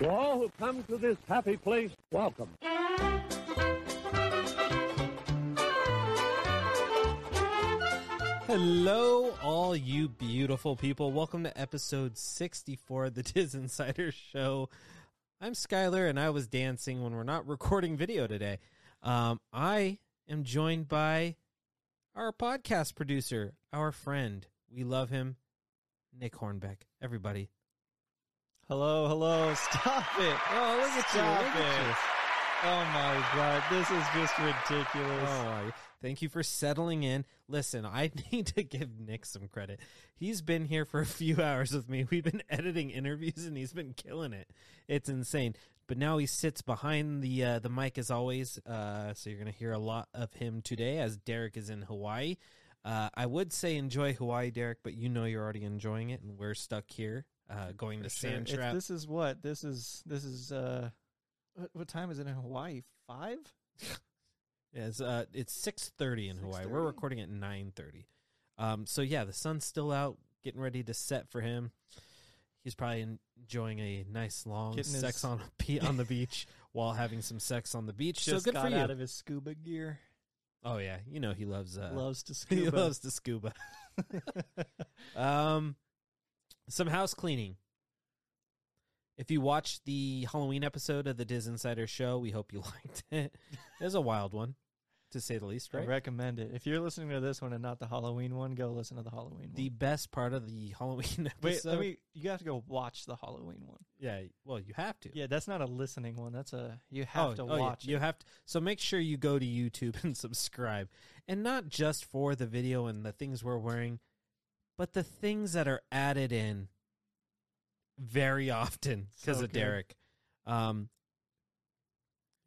To all who come to this happy place, welcome. Hello, all you beautiful people. Welcome to episode 64 of the DisInsider Show. I'm Skyler, and I was dancing when we're not recording video today. Um, I am joined by our podcast producer, our friend. We love him, Nick Hornbeck. Everybody. Hello, hello. Stop it. Oh, look at you. Stop Look at it. you. Oh my god, this is just ridiculous. Oh, thank you for settling in. Listen, I need to give Nick some credit. He's been here for a few hours with me. We've been editing interviews, and he's been killing it. It's insane. But now he sits behind the uh, the mic as always. Uh, so you're gonna hear a lot of him today, as Derek is in Hawaii. Uh, I would say enjoy Hawaii, Derek, but you know you're already enjoying it, and we're stuck here, uh, going to For sure. Sand It's- Trap. This is what? This is this is uh what, what time is it in Hawaii? 5? Yeah, it's uh, it's six thirty in Hawaii. We're recording at nine thirty. Um, so yeah, the sun's still out, getting ready to set for him. He's probably enjoying a nice long Getting sex his- on a pe- on the beach while having some sex on the beach. Just so good got for you. out of his scuba gear. oh yeah, you know he loves uh, Loves to scuba. he loves to scuba. um, some house cleaning. If you watched the Halloween episode of the DisInsider Show, we hope you liked it. It was a wild one, to say the least, I recommend it. If you're listening to this one and not the Halloween one, go listen to the Halloween the best part of the Halloween episode. Wait, let me you have to go watch the Halloween one. yeah, well, you have to. Yeah, that's not a listening one. That's a you oh, have oh, to oh, yeah, watch. You have to. So make sure you go to YouTube and subscribe, and not just for the video and the things we're wearing, but the things that are added in very often because So of good. Derek. Um,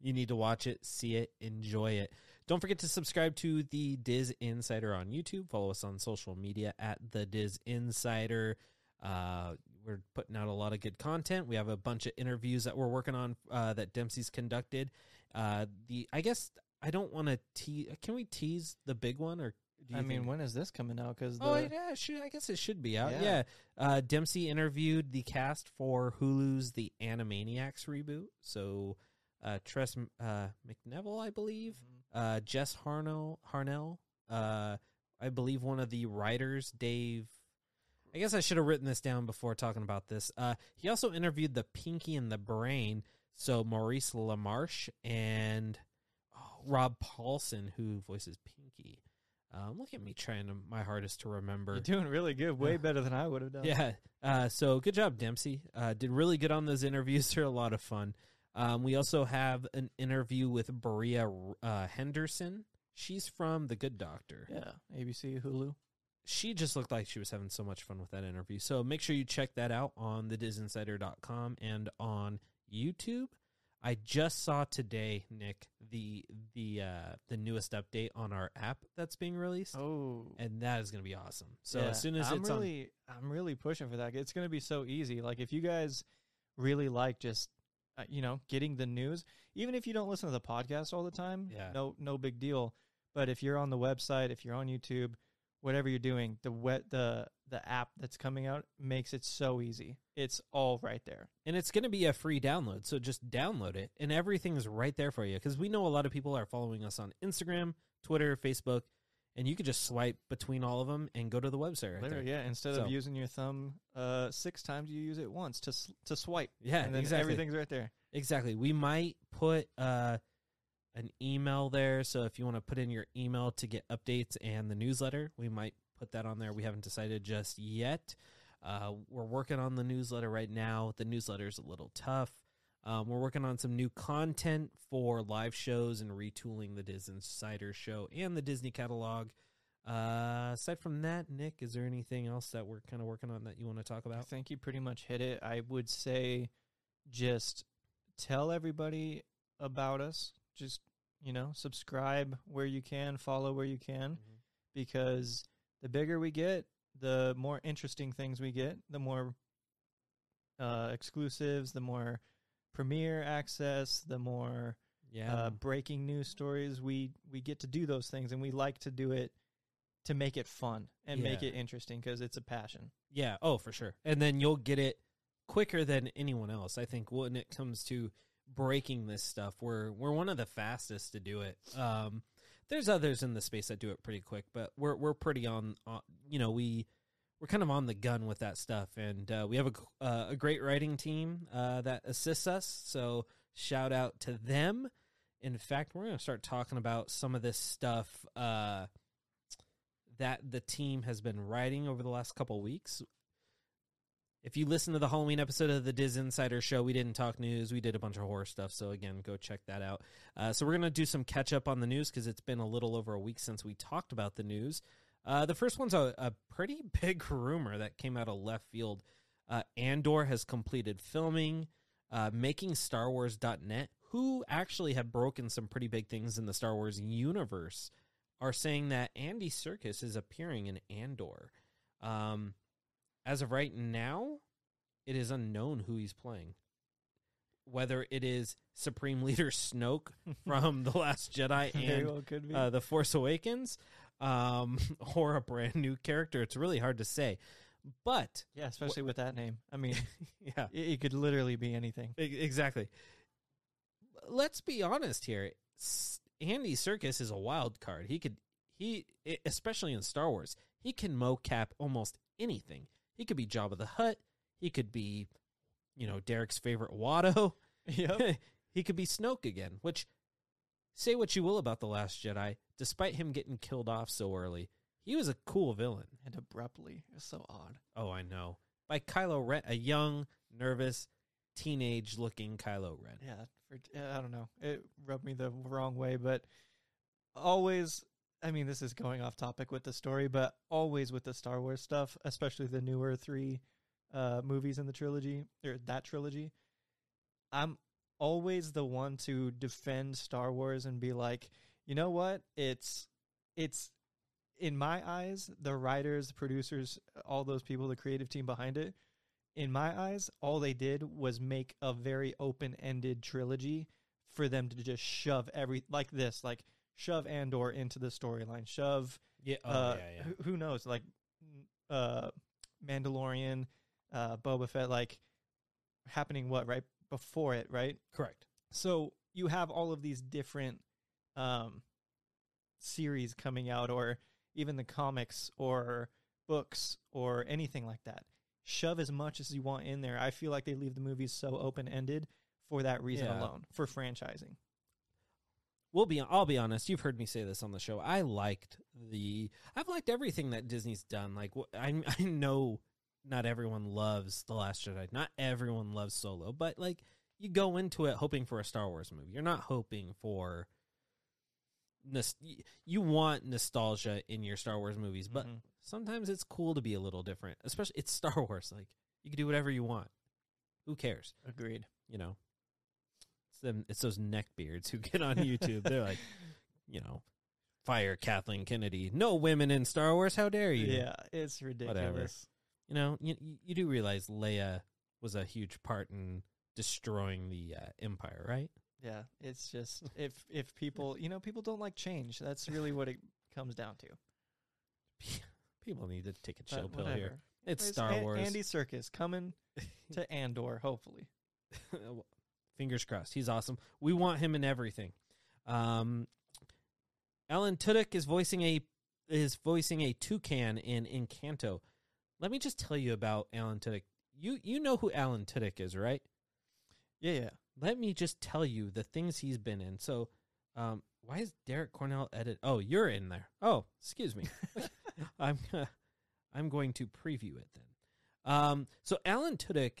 you need to watch it, see it, enjoy it. Don't forget to subscribe to the DisInsider on YouTube. Follow us on social media at the DisInsider. Uh, we're putting out a lot of good content. We have a bunch of interviews that we're working on uh, that Dempsey's conducted. Uh, the I guess I don't want to tease. Can we tease the big one or? I mean, think- when is this coming out? Because Oh yeah, should, I guess it should be out. Yeah. Yeah. Uh, Dempsey interviewed the cast for Hulu's The Animaniacs reboot. So uh, Tress uh, McNeville, I believe, uh, Jess Harnell, Harnell, uh, I believe one of the writers, Dave. I guess I should have written this down before talking about this. Uh, he also interviewed the Pinky and the Brain, so Maurice LaMarche and oh, Rob Paulsen, who voices Pinky. Um, look at me trying to, my hardest to remember. You're doing really good. Way Yeah. better than I would have done. Yeah. Uh, so good job, Dempsey. Uh, did really good on those interviews. They're a lot of fun. Um, we also have an interview with Bria uh, Henderson. She's from The Good Doctor. Yeah. ABC, Hulu. She just looked like she was having so much fun with that interview. So make sure you check that out on thedisinsider.com and on YouTube. I just saw today, Nick, the the uh, the newest update on our app that's being released, Oh. and that is going to be awesome. So Yeah, as soon as I'm it's on, really, I'm really pushing for that. It's going to be so easy. Like if you guys really like just, uh, you know, getting the news, even if you don't listen to the podcast all the time, Yeah. no, no big deal. But if you're on the website, if you're on YouTube, whatever you're doing, the wet the the app that's coming out makes it so easy. It's all right there. and it's going to be a free download. So just download it, and everything's right there for you. Because we know a lot of people are following us on Instagram, Twitter, Facebook, and you could just swipe between all of them and go to the website right Literally, there. yeah. Instead So- of using your thumb uh, six times, you use it once to to swipe. Yeah, and then exactly. everything's right there. Exactly. We might put uh, an email there. So if you want to put in your email to get updates and the newsletter, we might put that on there. We haven't decided just yet. Uh, we're working on the newsletter right now. The newsletter is a little tough. Um, we're working on some new content for live shows and retooling the Disney Insider show and the Disney catalog. Uh, aside from that, Nick, is there anything else that we're kind of working on that you want to talk I about? think you pretty much hit it. I would say just tell everybody about us. Just, you know, subscribe where you can, follow where you can, Mhm. because the bigger we get, the more interesting things we get, the more uh, exclusives, the more premiere access, the more Yeah. uh, breaking news stories. We we get to do those things, and we like to do it to make it fun and make it interesting because it's a passion. Yeah. Oh, for sure. And then you'll get it quicker than anyone else. I think when it comes to breaking this stuff, we're we're one of the fastest to do it. Um, there's others in the space that do it pretty quick, but we're we're pretty on. on you know, we we're kind of on the gun with that stuff, and uh, we have a uh, a great writing team uh, that assists us. So shout out to them. In fact, we're going to start talking about some of this stuff uh, that the team has been writing over the last couple weeks. If you listen to the Halloween episode of the DisInsider Show, we didn't talk news. We did a bunch of horror stuff. So, again, go check that out. Uh, so, we're going to do some catch up on the news because it's been a little over a week since we talked about the news. Uh, the first one's a, a, pretty big rumor that came out of left field. Uh, Andor has completed filming. Uh, making Star Wars.net, who actually have broken some pretty big things in the Star Wars universe, are saying that Andy Serkis is appearing in Andor. Um, as of right now, it is unknown who he's playing. Whether it is Supreme Leader Snoke from The Last Jedi and well could be. uh, The Force Awakens, um, or a brand new character, it's really hard to say. But yeah, especially with that name. I mean, yeah, it, it could literally be anything. E- Exactly. Let's be honest here. S- Andy Serkis is a wild card. He could he especially in Star Wars, he can mocap almost anything. He could be Jabba the Hutt. He could be, you know, Derek's favorite Watto. Yep. he could be Snoke again. Which, say what you will about the Last Jedi, despite him getting killed off so early, he was a cool villain. and abruptly. It's so odd. Oh, I know. By Kylo Ren, a young, nervous, teenage-looking Kylo Ren. Yeah, for, I don't know. It rubbed me the wrong way, but always. I mean, this is going off topic with the story, but always with the Star Wars stuff, especially the newer three uh, movies in the trilogy or that trilogy. I'm always the one to defend Star Wars and be like, you know what? It's it's in my eyes, the writers, the producers, all those people, the creative team behind it, in my eyes, all they did was make a very open ended trilogy for them to just shove every like this, like shove Andor into the storyline, shove Yeah. Oh, uh, yeah, yeah. Who, who knows, like uh, Mandalorian, uh, Boba Fett, like happening what right before it, right? Correct. So you have all of these different um, series coming out, or even the comics, or books, or anything like that. Shove as much as you want in there. I feel like they leave the movies so open ended for that reason Yeah. alone, for franchising. We'll be. I'll be honest. You've heard me say this on the show. I liked the. I've liked everything that Disney's done. Like I, I know not everyone loves the Last Jedi. Not everyone loves Solo, but like you go into it hoping for a Star Wars movie. You're not hoping for. You want nostalgia in your Star Wars movies, but Mhm. sometimes it's cool to be a little different. Especially it's Star Wars. Like you can do whatever you want. Who cares? agreed. You know. It's them. It's those neck beards who get on YouTube. They're like, you know, fire Kathleen Kennedy. No women in Star Wars. How dare you? Yeah, it's ridiculous. You know, you you do realize Leia was a huge part in destroying the uh, Empire, right? Yeah, it's just if if people, you know, people don't like change. That's really what it comes down to. People need to take a chill pill here. It's Anyways, Star Wars. Andy Serkis coming to Andor, hopefully. Fingers crossed. He's awesome. We want him in everything. Um, Alan Tudyk is voicing a is voicing a toucan in Encanto. Let me just tell you about Alan Tudyk. You you know who Alan Tudyk is, right? Yeah, yeah. Let me just tell you the things he's been in. So, um, why is Derek Cornell edit? Oh, you're in there. Oh, excuse me. I'm I'm going to preview it then. Um, so Alan Tudyk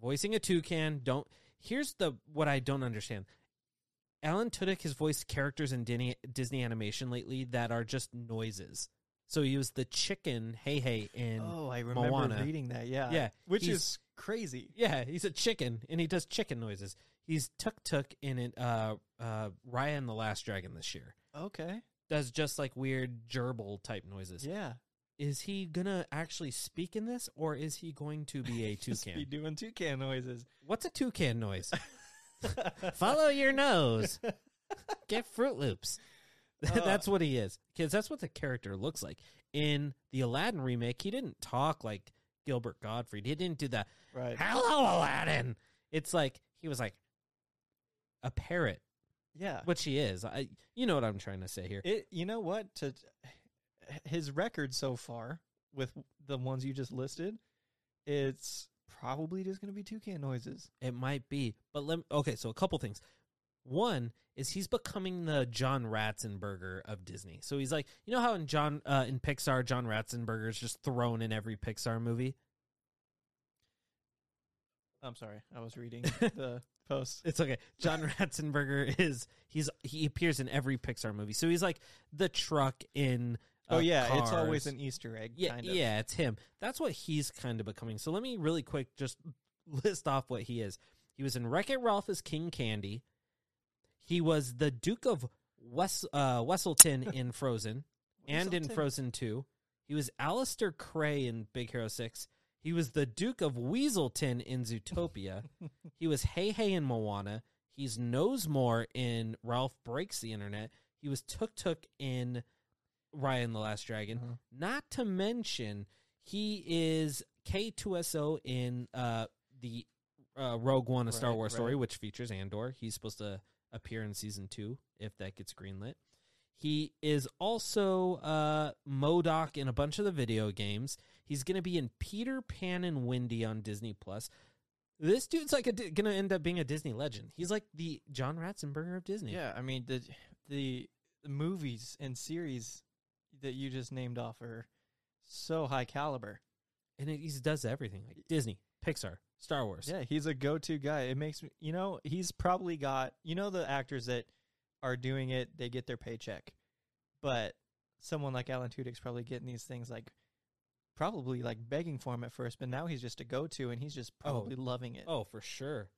voicing a toucan. Don't here's the what I don't understand. Alan Tudyk has voiced characters in Disney, Disney animation lately that are just noises. So he was the chicken, hey hey, in oh, I remember Moana. reading that. Yeah, Yeah, which he's- is crazy. yeah, he's a chicken and he does chicken noises. He's Tuk Tuk in it. Uh, uh, Raya and the Last Dragon this year Okay. does just like weird gerbil type noises. Yeah. Is he gonna actually speak in this, or is he going to be a Just be toucan? doing toucan noises. What's a toucan noise? Follow your nose. Get Fruit Loops. Uh. that's what he is, kids. That's what the character looks like in the Aladdin remake. He didn't talk like Gilbert Gottfried. He didn't do that. Right. Hello, Aladdin. It's like he was like a parrot, Yeah. which he is. I, you know what I'm trying to say here. It. You know what? To his record so far with the ones you just listed, it's probably just going to be toucan noises. It might be, but let me, okay. So a couple things. One is he's becoming the John Ratzenberger of Disney. So he's like, you know how in John uh, in Pixar, John Ratzenberger is just thrown in every Pixar movie. I'm sorry, I was reading the post. It's okay. John Ratzenberger is he's he appears in every Pixar movie. So he's like the truck in. Oh uh, yeah, it's always an Easter egg. Yeah, kind of. yeah, it's him. That's what he's kind of becoming. So let me really quick just list off what he is. He was in Wreck It Ralph as King Candy. He was the Duke of Wes- uh, Weselton in Frozen and in Frozen 2. He was Alistair Krei in Big Hero 6. He was the Duke of Weaselton in Zootopia. he was Hey Hey in Moana. He's Knowsmore in Ralph Breaks the Internet. He was Tuk Tuk in Raya and the Last Dragon. Uh-huh. Not to mention, he is K2SO in uh, the uh, Rogue One, a Star Right, Wars story, which features Andor. He's supposed to appear in season two if that gets greenlit. He is also uh, MODOK in a bunch of the video games. He's going to be in Peter Pan and Wendy on Disney Plus. This dude's like going to end up being a Disney legend. He's like the John Ratzenberger of Disney. Yeah, I mean the the movies and series that you just named off are so high caliber. and it, he does everything like Disney, Pixar, Star Wars. Yeah, he's a go-to guy. It makes me, you know, he's probably got, you know, the actors that are doing it, they get their paycheck, but someone like Alan Tudyk's probably getting these things like, probably like begging for him at first, but now he's just a go-to, and he's just Oh. probably loving it. Oh, for sure.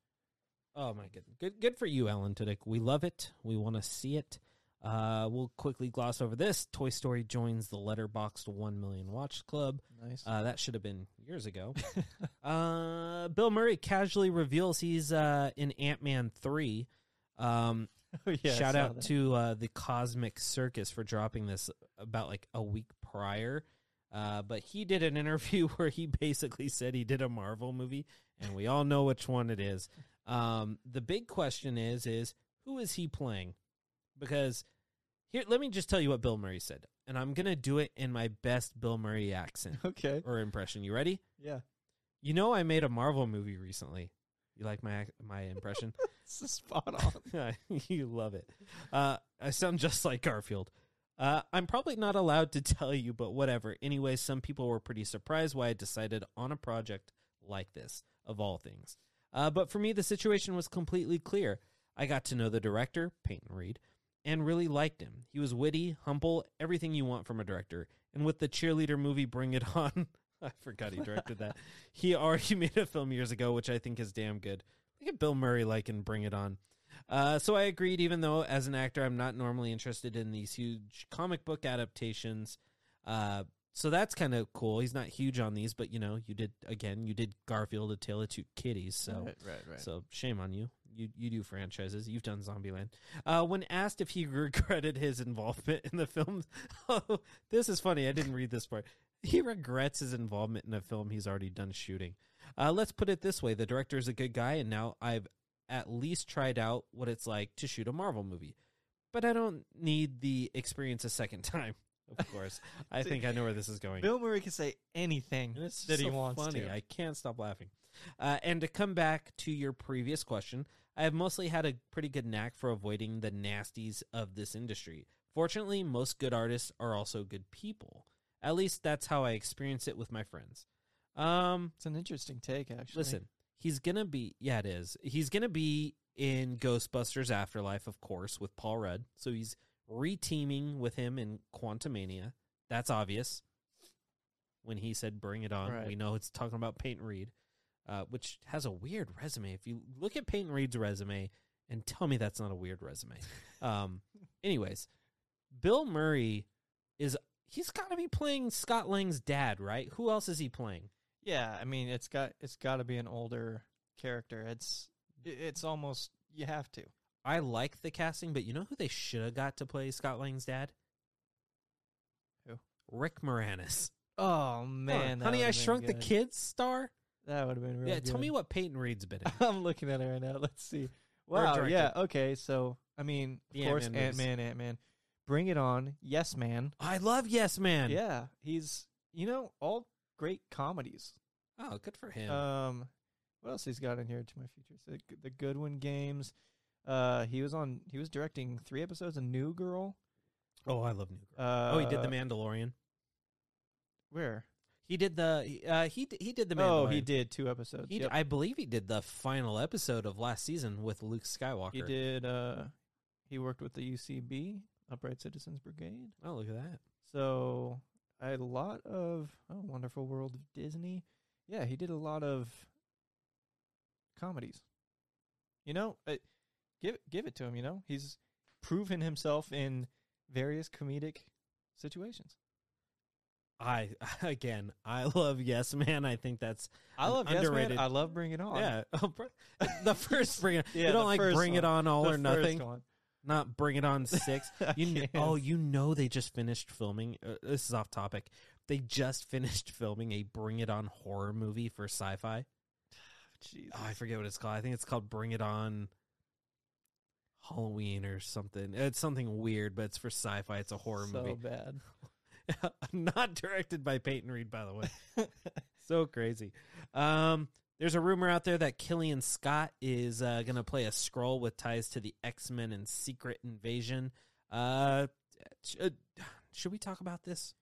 Oh my goodness. Good good for you, Alan Tudyk. We love it. We want to see it. Uh, we'll quickly gloss over this. Toy Story joins the Letterboxd 1 million watch club. nice. Uh, that should have been years ago. uh, Bill Murray casually reveals he's uh, in Ant Man 3. Um, Oh, yeah, shout out that. to uh, the Cosmic Circus for dropping this about like a week prior. Uh, but he did an interview where he basically said he did a Marvel movie, and we all know which one it is. Um, the big question is, is who is he playing? Because here, let me just tell you what Bill Murray said, and I'm gonna do it in my best Bill Murray accent Okay. or impression. You ready? Yeah. You know, I made a Marvel movie recently. You like my my impression? it's spot on. you love it. Uh, I sound just like Garfield. Uh, I'm probably not allowed to tell you, but whatever. Anyway, some people were pretty surprised why I decided on a project like this, of all things. Uh, but for me, the situation was completely clear. I got to know the director, Peyton Reed, and really liked him. He was witty, humble, everything you want from a director. And with the cheerleader movie Bring It On, I forgot he directed that. He already made a film years ago, which I think is damn good. Look at Bill Murray like in Bring It On. Uh, so I agreed, even though as an actor I'm not normally interested in these huge comic book adaptations. Uh, so that's kind of cool. He's not huge on these, but you know, you did again. You did Garfield: A Tale of Two Kitties. So right, right, right. so shame on you. You you do franchises. You've done Zombieland. Uh, when asked if he regretted his involvement in the film, oh, this is funny. I didn't read this part. He regrets his involvement in a film he's already done shooting. Uh, let's put it this way: the director is a good guy, and now I've at least tried out what it's like to shoot a Marvel movie. But I don't need the experience a second time. Of course, I think I know where this is going. Bill Murray can say anything that he so wants funny. to. I can't stop laughing. Uh, and to come back to your previous question, I have mostly had a pretty good knack for avoiding the nasties of this industry. Fortunately, most good artists are also good people. At least that's how I experience it with my friends. Um, It's an interesting take, actually. listen, he's gonna be yeah, it is. He's gonna be in Ghostbusters Afterlife, of course, with Paul Rudd. So he's reteaming with him in Quantumania. That's obvious. When he said "Bring it on," Right. we know it's talking about Peyton Reed, uh, which has a weird resume. If you look at Peyton Reed's resume and tell me that's not a weird resume. um, anyways, Bill Murray is he's got to be playing Scott Lang's dad, right? Who else is he playing? Yeah, I mean, it's got it's got to be an older character. It's it's almost you have to. I like the casting, but you know who they should have got to play Scott Lang's dad? Who? Rick Moranis. Oh man, that Honey, I Shrunk the. Kids star. That would have been really yeah, tell good. me what Peyton Reed's been in. I'm looking at it right now. Let's see. Wow. directed. Yeah. Okay. So I mean, of The course, Ant-Man Ant movies. Man, Ant Man. Bring it on. Yes, man. I love Yes Man. Yeah, he's you know all great comedies. Oh, good for him. Um, what else he's got in here to my features? The, the Goodwin Games. Uh, he was on. He was directing three episodes of New Girl. oh, I love New Girl. Uh, oh, he did the Mandalorian. Where? He did the. Uh, he he did the Mandalorian. Oh, he did two episodes. He Yep. I believe he did the final episode of last season with Luke Skywalker. He did. Uh, he worked with the UCB, Upright Citizens Brigade. Oh, look at that. So a lot of oh, Wonderful World of Disney. Yeah, he did a lot of comedies. You know, uh, give give it to him. You know, he's proven himself in various comedic situations. I again, I love Yes Man. I think that's I love Yes Man. underrated- I love Bring It On. yeah. Oh, the first bring it. Yeah, you don't like Bring It. On All The or Nothing. one. Not Bring It On Six. You oh, you know they just finished filming. Uh, this is off topic. They just finished filming a Bring It On horror movie for Sci-Fi. Jesus. Oh, I forget what it's called. I think it's called Bring It On Halloween or something. It's something weird, but it's for Sci-Fi. It's a horror so movie. So bad. Not directed by Peyton Reed, by the way. so crazy. Um, there's a rumor out there that Killian Scott is uh, going to play a Skrull with ties to the X Men and Secret Invasion. Uh, sh- uh, should we talk about this,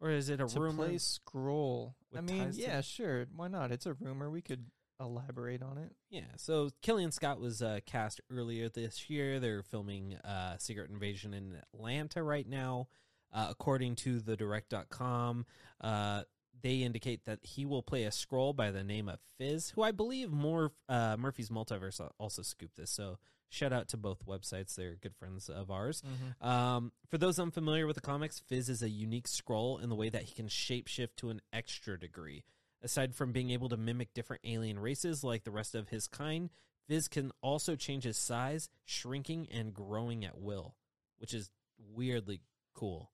or is it a to rumor? play Skrull. I mean, ties to yeah, sure. Why not? It's a rumor. We could elaborate on it. Yeah. So Killian Scott was uh, cast earlier this year. They're filming uh, Secret Invasion in Atlanta right now. Uh, according to the direct.com, uh, they indicate that he will play a Skrull by the name of Fizz, who I believe more uh, Murphy's Multiverse also scooped this. So shout out to both websites. They're good friends of ours. Um, for those unfamiliar with the comics, Fizz is a unique Skrull in the way that he can shapeshift to an extra degree. Aside from being able to mimic different alien races like the rest of his kind, Fizz can also change his size, shrinking and growing at will, which is weirdly cool.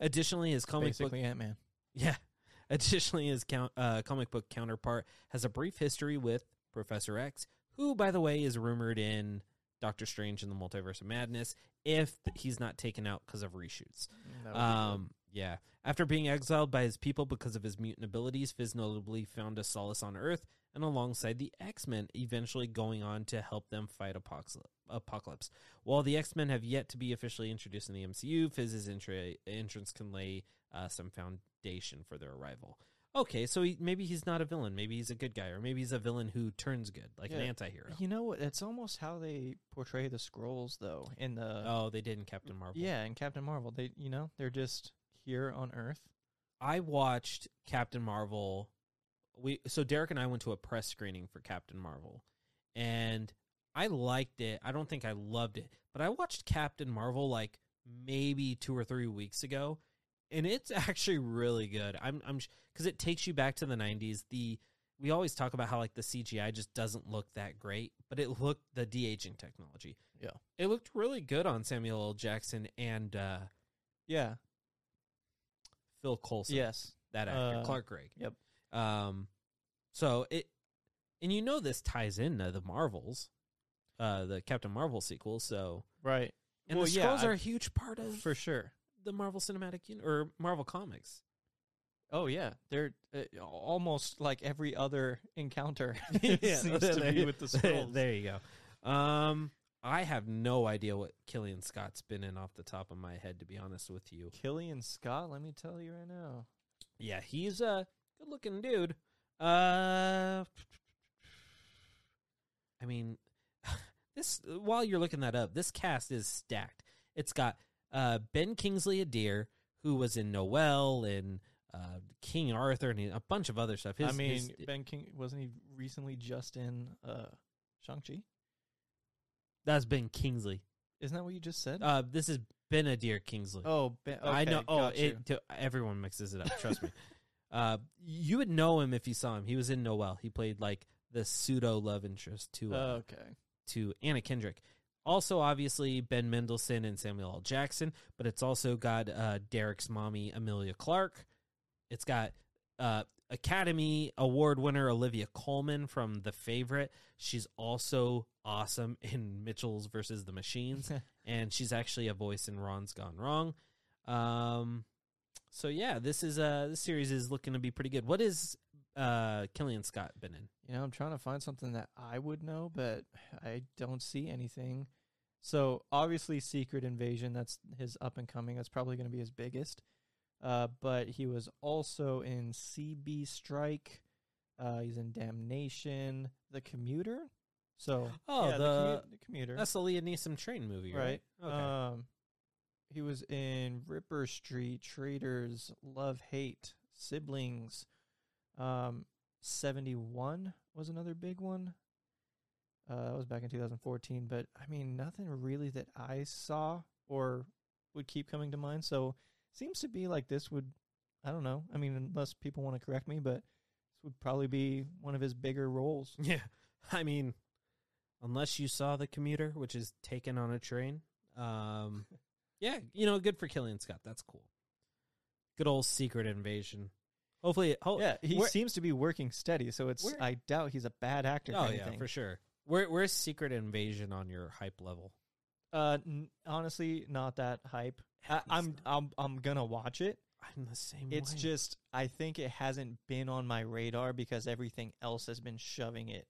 Additionally, his comic book Basically, Ant Man. yeah. Additionally, his count, uh, comic book counterpart has a brief history with Professor X, who, by the way, is rumored in Doctor Strange in the Multiverse of Madness if he's not taken out because of reshoots. Um, yeah. After being exiled by his people because of his mutant abilities, Fizz notably found a solace on Earth and alongside the X Men, eventually going on to help them fight Apocalypse. While the X Men have yet to be officially introduced in the MCU, Fizz's entra- entrance can lay uh, some foundation for their arrival. Okay, so he, maybe he's not a villain. Maybe he's a good guy, or maybe he's a villain who turns good, like an Yeah. anti-hero. You know what? It's almost how they portray the Skrulls, though. In the oh, they did in Captain Marvel. yeah, in Captain Marvel, they you know they're just here on Earth. I watched Captain Marvel. We so Derek and I went to a press screening for Captain Marvel, and I liked it. I don't think I loved it, but I watched Captain Marvel like maybe two or three weeks ago, and it's actually really good. I'm I'm because it takes you back to the '90s. The we always talk about how like the CGI just doesn't look that great, but it looked the de aging technology. Yeah. it looked really good on Samuel L. Jackson and uh, Yeah. Phil Coulson. Yes. that actor Uh, Clark Gregg. yep. Um, so it, and you know this ties into the Marvels, uh, the Captain Marvel sequel. So Right. and Well, the yeah, Skrulls I- are a huge part of For sure. the Marvel Cinematic Un- or Marvel Comics. Oh yeah, they're uh, almost like every other encounter. Yeah, seems to there- be with the Skrulls. there you go. Um, I have no idea what Killian Scott's been in off the top of my head, to be honest with you. Killian Scott, let me tell you right now. Yeah, he's a good looking dude. Uh I mean this while you're looking that up, this cast is stacked. It's got uh Ben Kingsley Adair, who was in Noelle and uh King Arthur and a bunch of other stuff. His- I mean, his- Ben King wasn't he recently just in uh Shang Chi? that's Ben Kingsley. Isn't that what you just said? Uh this is Ben Adair Kingsley. oh, ben, I know. Oh, it, to, everyone mixes it up. Trust me. Uh, you would know him if you saw him. He was in Noelle. He played like the pseudo love interest to uh, okay. to Anna Kendrick. Also, obviously Ben Mendelsohn and Samuel L. Jackson, but it's also got uh, Derek's mommy Emilia Clarke, It's got uh, Academy Award winner Olivia Colman from The Favorite. She's also awesome in Mitchell's versus the Machines, and she's actually a voice in Ron's Gone Wrong. Um, so yeah, this is uh this series is looking to be pretty good. What is uh Killian Scott been in? You know, I'm trying to find something that I would know, but I don't see anything. So obviously, Secret Invasion. That's his up and coming. That's probably going to be his biggest. Uh, but he was also in CB Strike. Uh, he's in Damnation, The Commuter. So Oh, yeah, the- commu- the Commuter. That's the Liam Neeson train movie, right? right. Okay. Um, he was in Ripper Street, Traders, Love Hate, Siblings. Um, seventy one was another big one. Uh, that was back in 2014, but I mean nothing really that I saw or would keep coming to mind. So seems to be like this would, I don't know. I mean, unless people want to correct me, but this would probably be one of his bigger roles. Yeah. I mean, unless you saw the commuter, which is taken on a train. Um, yeah, you know, good for Killian Scott. That's cool. Good old secret invasion. Hopefully, ho- yeah, he seems to be working steady. So it's I doubt he's a bad actor. Oh yeah, for sure. Where where's secret invasion on your hype level? Uh, n- honestly, not that hype. I, I'm I'm I'm gonna watch it. I'm the same. It's way. just I think it hasn't been on my radar because everything else has been shoving it,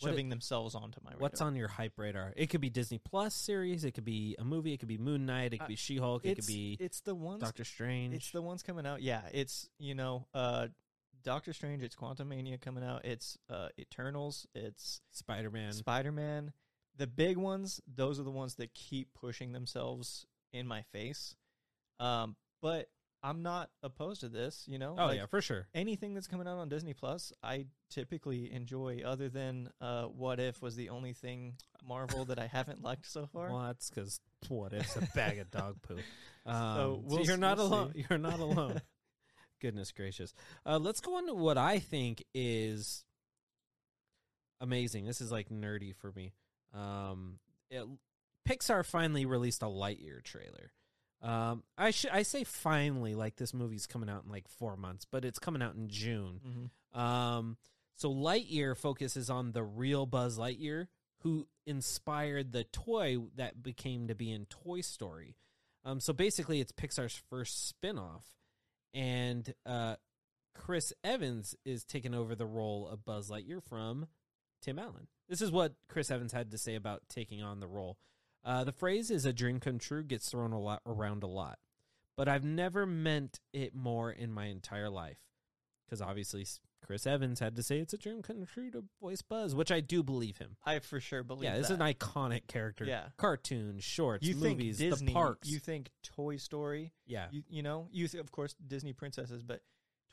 What it- shoving themselves onto my radar. what's on your hype radar. It could be Disney Plus series. It could be a movie. It could be Moon Knight. It could Uh, be She Hulk. It could be it's the ones Doctor Strange. it's the ones coming out. Yeah, it's you know uh, Doctor Strange. It's Quantum Mania coming out. It's uh, Eternals. It's Spider Man. Spider Man. The big ones, those are the ones that keep pushing themselves in my face. Um, but I'm not opposed to this, you know? oh Like, yeah, for sure. Anything that's coming out on Disney Plus, I typically enjoy other than uh What If was the only thing Marvel that I haven't liked so far. Well, that's because what if's a bag of dog poo. Um, So so we'll you're not we'll alone. You're not alone. Goodness gracious. Uh, let's go on to what I think is amazing. This is like nerdy for me. Um, it, Pixar finally released a Lightyear trailer. Um, I should I say finally, like this movie's coming out in like four months, but it's coming out in June. Mhm. Um, so Lightyear focuses on the real Buzz Lightyear who inspired the toy that became to be in Toy Story. Um, so basically, it's Pixar's first spin-off, and uh, Chris Evans is taking over the role of Buzz Lightyear from Tim Allen. This is what Chris Evans had to say about taking on the role. Uh, the phrase "is a dream come true" gets thrown a lot around a lot, but I've never meant it more in my entire life because obviously Chris Evans had to say it's a dream come true to voice Buzz, which I do believe him. I for sure believe yeah, is an iconic character. Yeah. cartoons, shorts, you movies, think Disney, the parks. you think Toy Story, yeah, you you know, you th- of course Disney princesses, but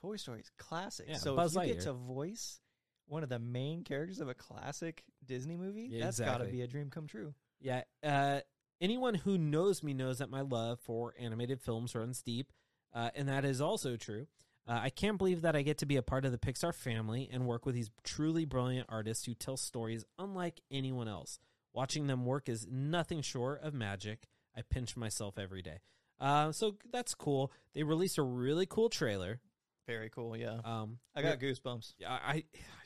Toy Story is classic. Yeah, so Buzz if you get to voice one of the main characters of a classic Disney movie, Yeah, that's got to be a dream come true. Yeah. Uh, anyone who knows me knows that my love for animated films runs deep, uh, and that is also true. Uh, I can't believe that I get to be a part of the Pixar family and work with these truly brilliant artists who tell stories unlike anyone else. Watching them work is nothing short of magic. I pinch myself every day. Uh, so that's cool. They released a really cool trailer. Very cool. Yeah, Um, I got goosebumps. I, I,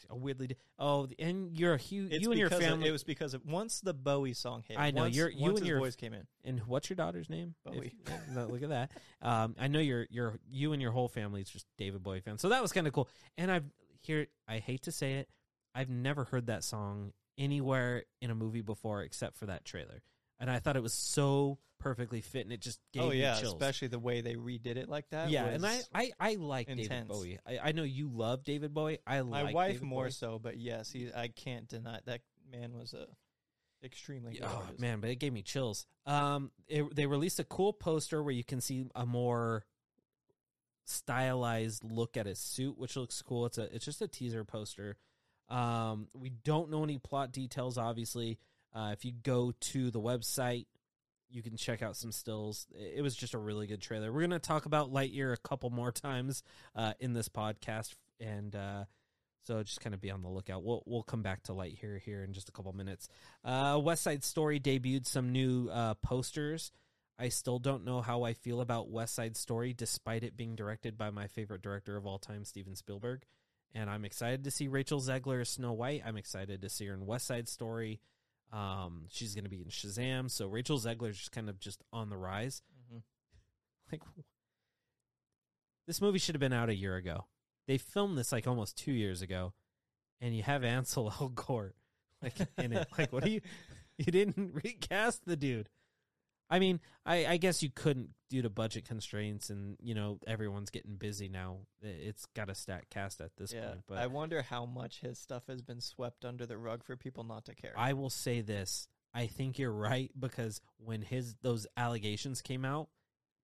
I weirdly. Oh, and you're a huge. It's You and your because of- family. it was because of once the Bowie song hit. I know, once, you're- you once and his your- voice came in. and what's your daughter's name? Bowie. no, look at that. Um, I know you're you're you and your whole family is just David Bowie fans, so that was kind of cool. And I've here. I hate to say it, I've never heard that song anywhere in a movie before except for that trailer, and I thought it was so perfectly fit, and it just gave oh me yeah, chills. especially the way they redid it like that. yeah, and I I, I like David. Bowie. I, I know you love David Bowie. I my like wife David more Bowie. so, but yes, he. I can't deny that man was a extremely good Oh artist. man, but it gave me chills. Um, it, they released a cool poster where you can see a more stylized look at his suit, which looks cool. It's a it's just a teaser poster. Um, we don't know any plot details. Obviously, uh, if you go to the website, you can check out some stills. It was just a really good trailer. We're gonna talk about Lightyear a couple more times uh, in this podcast, and uh, so just kind of be on the lookout. We'll we'll come back to Lightyear here in just a couple minutes. Uh, West Side Story debuted some new uh, posters. I still don't know how I feel about West Side Story, despite it being directed by my favorite director of all time, Steven Spielberg. And I'm excited to see Rachel Zegler as Snow White. I'm excited to see her in West Side Story. Um, she's going to be in Shazam. So Rachel Zegler's just kind of just on the rise. Mhm. Like, this movie should have been out a year ago. They filmed this like almost two years ago, and you have Ansel Elgort like in it. Like, what do you? You didn't recast the dude. I mean, I, I guess you couldn't due to budget constraints, and you know everyone's getting busy now. It's got a stat cast at this yeah, point, but I wonder how much his stuff has been swept under the rug for people not to care. I will say this: I think you're right because when his those allegations came out,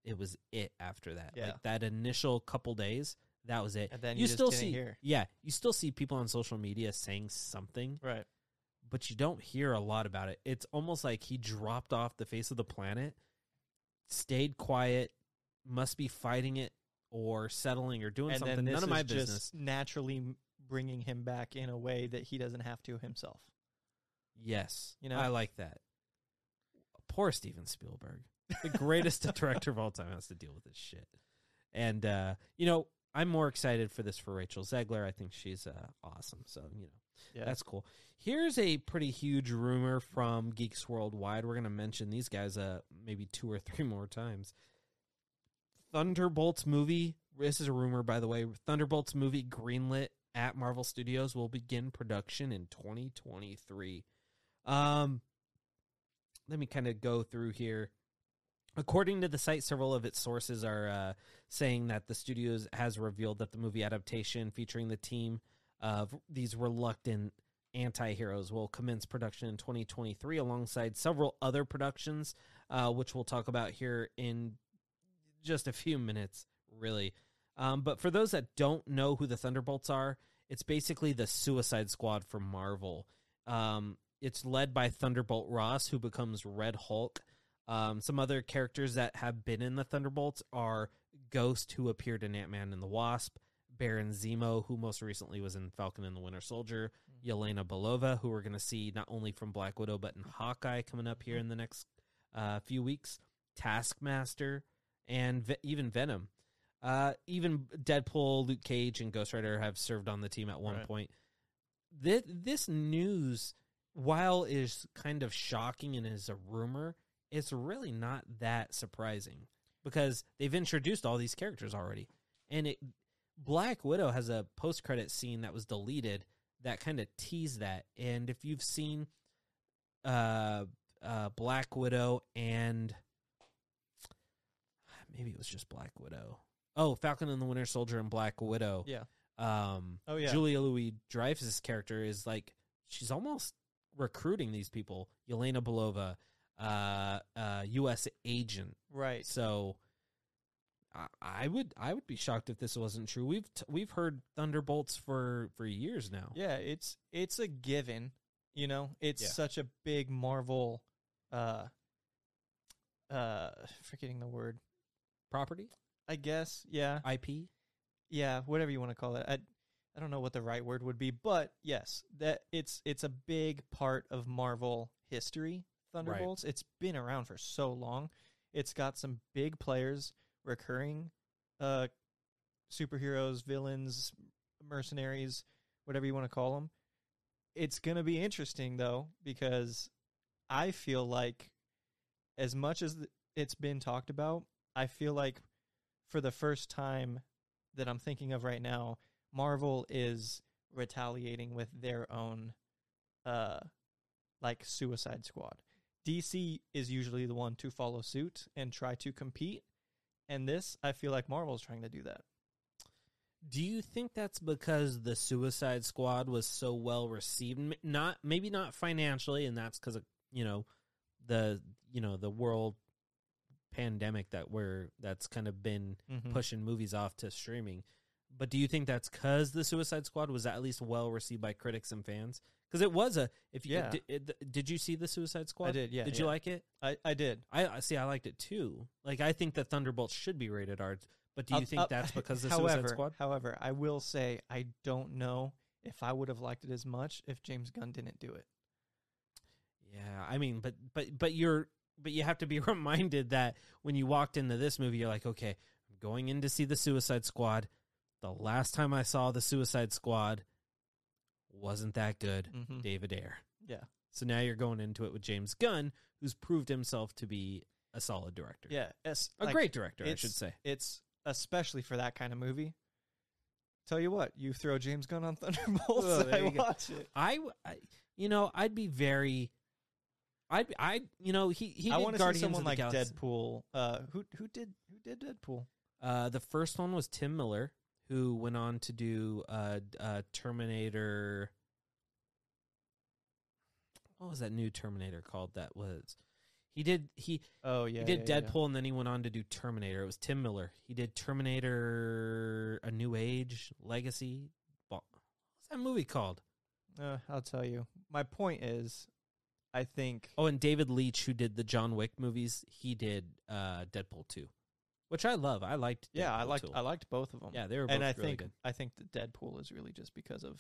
it was it after that. Yeah. Like that initial couple days, that was it. and then you, you, still see, hear. yeah, you still see people on social media saying something, Right. But you don't hear a lot about it. It's almost like he dropped off the face of the planet, stayed quiet, must be fighting it or settling or doing and something. None of my just business. naturally bringing him back in a way that he doesn't have to himself. Yes, You know? I like that. Poor Steven Spielberg, the greatest director of all time, has to deal with this shit. And uh, you know, I'm more excited for this for Rachel Zegler. I think she's uh, awesome. So you know, Yeah. that's cool. Here's a pretty huge rumor from Geeks Worldwide. We're going to mention these guys uh maybe two or three more times. Thunderbolts movie. This is a rumor, by the way. Thunderbolts movie greenlit at Marvel Studios will begin production in 2023. Um, let me kind of go through here. According to the site, several of its sources are uh, saying that the studios has revealed that the movie adaptation featuring the team of these reluctant anti-heroes will commence production in 2023 alongside several other productions uh, which we'll talk about here in just a few minutes really. Um, but for those that don't know who the thunderbolts are it's basically the suicide squad from marvel. Um, it's led by thunderbolt ross who becomes red hulk. Um, some other characters that have been in the thunderbolts are ghost who appeared in ant-man and the wasp Baron Zemo, who most recently was in Falcon and the Winter Soldier, Yelena Belova, who we're going to see not only from Black Widow but in Hawkeye coming up here in the next uh, few weeks, Taskmaster, and Ve- even Venom. Uh, even Deadpool, Luke Cage, and Ghost Rider have served on the team at one Right. point. This, this news, while is kind of shocking and is a rumor, it's really not that surprising because they've introduced all these characters already, and it Black Widow has a post credit scene that was deleted that kind of teased that. And if you've seen uh uh Black Widow and maybe it was just Black Widow. Oh, Falcon and the Winter Soldier and Black Widow. Yeah. Um Oh, yeah. Julia Louis Dreyfus' character is like she's almost recruiting these people. Yelena Belova, uh uh US agent. Right. So I, would I would be shocked if this wasn't true. We've t- we've heard thunderbolts for for years now. Yeah, it's it's a given. You know, it's Yeah. such a big Marvel. Uh, uh, forgetting the word. Property, I guess. Yeah, IP. yeah, whatever you want to call it. I I don't know what the right word would be, but yes, that it's it's a big part of Marvel history. Thunderbolts. It's been around for so long. It's got some big players, recurring uh superheroes, villains, mercenaries, whatever you want to call them. It's going to be interesting though because I feel like as much as it's been talked about, I feel like for the first time that I'm thinking of right now, Marvel is retaliating with their own uh like Suicide Squad. DC is usually the one to follow suit and try to compete, and this I feel like Marvel is trying to do that. Do you think that's because the Suicide Squad was so well received? Not maybe not financially, and that's because of you know the you know the world pandemic that we're that's kind of been Mm-hmm. pushing movies off to streaming. But do you think that's because the Suicide Squad was at least well received by critics and fans? Because it was a if you Yeah. did, it- did you see the Suicide Squad? I did, yeah. Did yeah. you like it? I I did. I I see. I liked it too. Like I think that Thunderbolts should be rated R. But do you I'll- think I'll- that's because the however, Suicide Squad? However, I will say I don't know if I would have liked it as much if James Gunn didn't do it. Yeah, I mean, but but but you're but you have to be reminded that when you walked into this movie, you're like, okay, I'm going in to see the Suicide Squad. The last time I saw the Suicide Squad wasn't that good. Mhm. David Ayer. Yeah. So now you're going into it with James Gunn, who's proved himself to be a solid director. Yeah. It's, A like, great director, I should say. It's especially for that kind of movie. Tell you what, you throw James Gunn on Thunderbolts, Oh, I you go. watch it. I, I- you know, I'd be very, I'd, I, you know, he he I want to see someone like Galaxy. Deadpool. Uh, who who did who did Deadpool? Uh, the first one was Tim Miller, who went on to do uh, uh, Terminator. What was that new Terminator called? That was he did he Oh yeah, he did yeah, yeah, Deadpool and then he went on to do Terminator. It was Tim Miller. He did Terminator: A New Age, Legacy. What's that movie called? yeah. Uh, I'll tell you. My point is, I think Oh, and David Leitch, who did the John Wick movies, he did uh, Deadpool two, which I love. I liked. yeah, I Deadpool liked 2. I liked both of them. Yeah, they were both and I really think good. I think that Deadpool is really just because of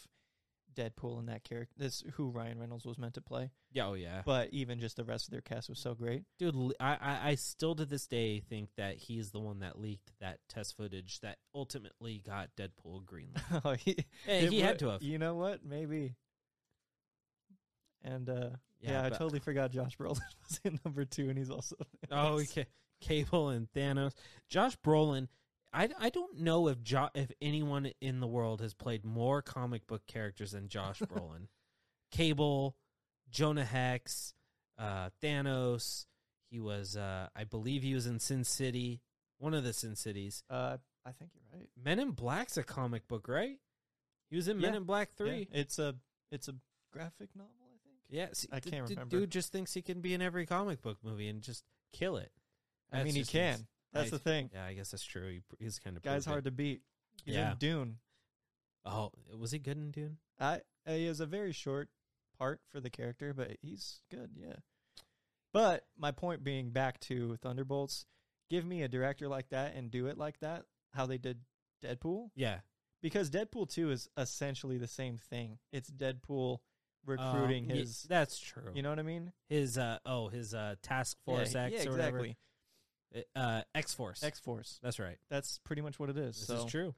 Deadpool and that character. This who Ryan Reynolds was meant to play, Yeah, oh yeah. but even just the rest of their cast was so great. Dude, I, I I still to this day think that he's the one that leaked that test footage that ultimately got Deadpool greenlit. Oh, he, Yeah, he had to have. You know what? Maybe. And uh, yeah, I but- totally forgot Josh Brolin was in number two, and he's also. in Oh, okay. Cable and Thanos. Josh Brolin. I, I don't know if jo- if anyone in the world has played more comic book characters than Josh Brolin. Cable, Jonah Hex, uh, Thanos. He was, uh, I believe, he was in Sin City, one of the Sin Cities. Uh, I think you're right. Men in Black's a comic book, right? He was in Men Yeah. in Black Yeah, Three. it's a it's a graphic novel, I think. Yeah, see, I can't d- remember. Dude just thinks he can be in every comic book movie and just kill it. I mean, he can. That's the thing. Yeah, I guess that's true. He, he's kind of Guy's hard to beat. He's Yeah. in Dune. Oh, was he good in Dune? I uh, he has a very short part for the character, but he's good. Yeah. But my point being back to Thunderbolts, give me a director like that and do it like that, how they did Deadpool, Yeah, because Deadpool two is essentially the same thing. It's Deadpool recruiting Um, his. that's true. You know what I mean? his uh oh his uh Task Force yeah, X yeah, or whatever. exactly. Uh, X Force. X Force. That's right. That's pretty much what it is. This so is true.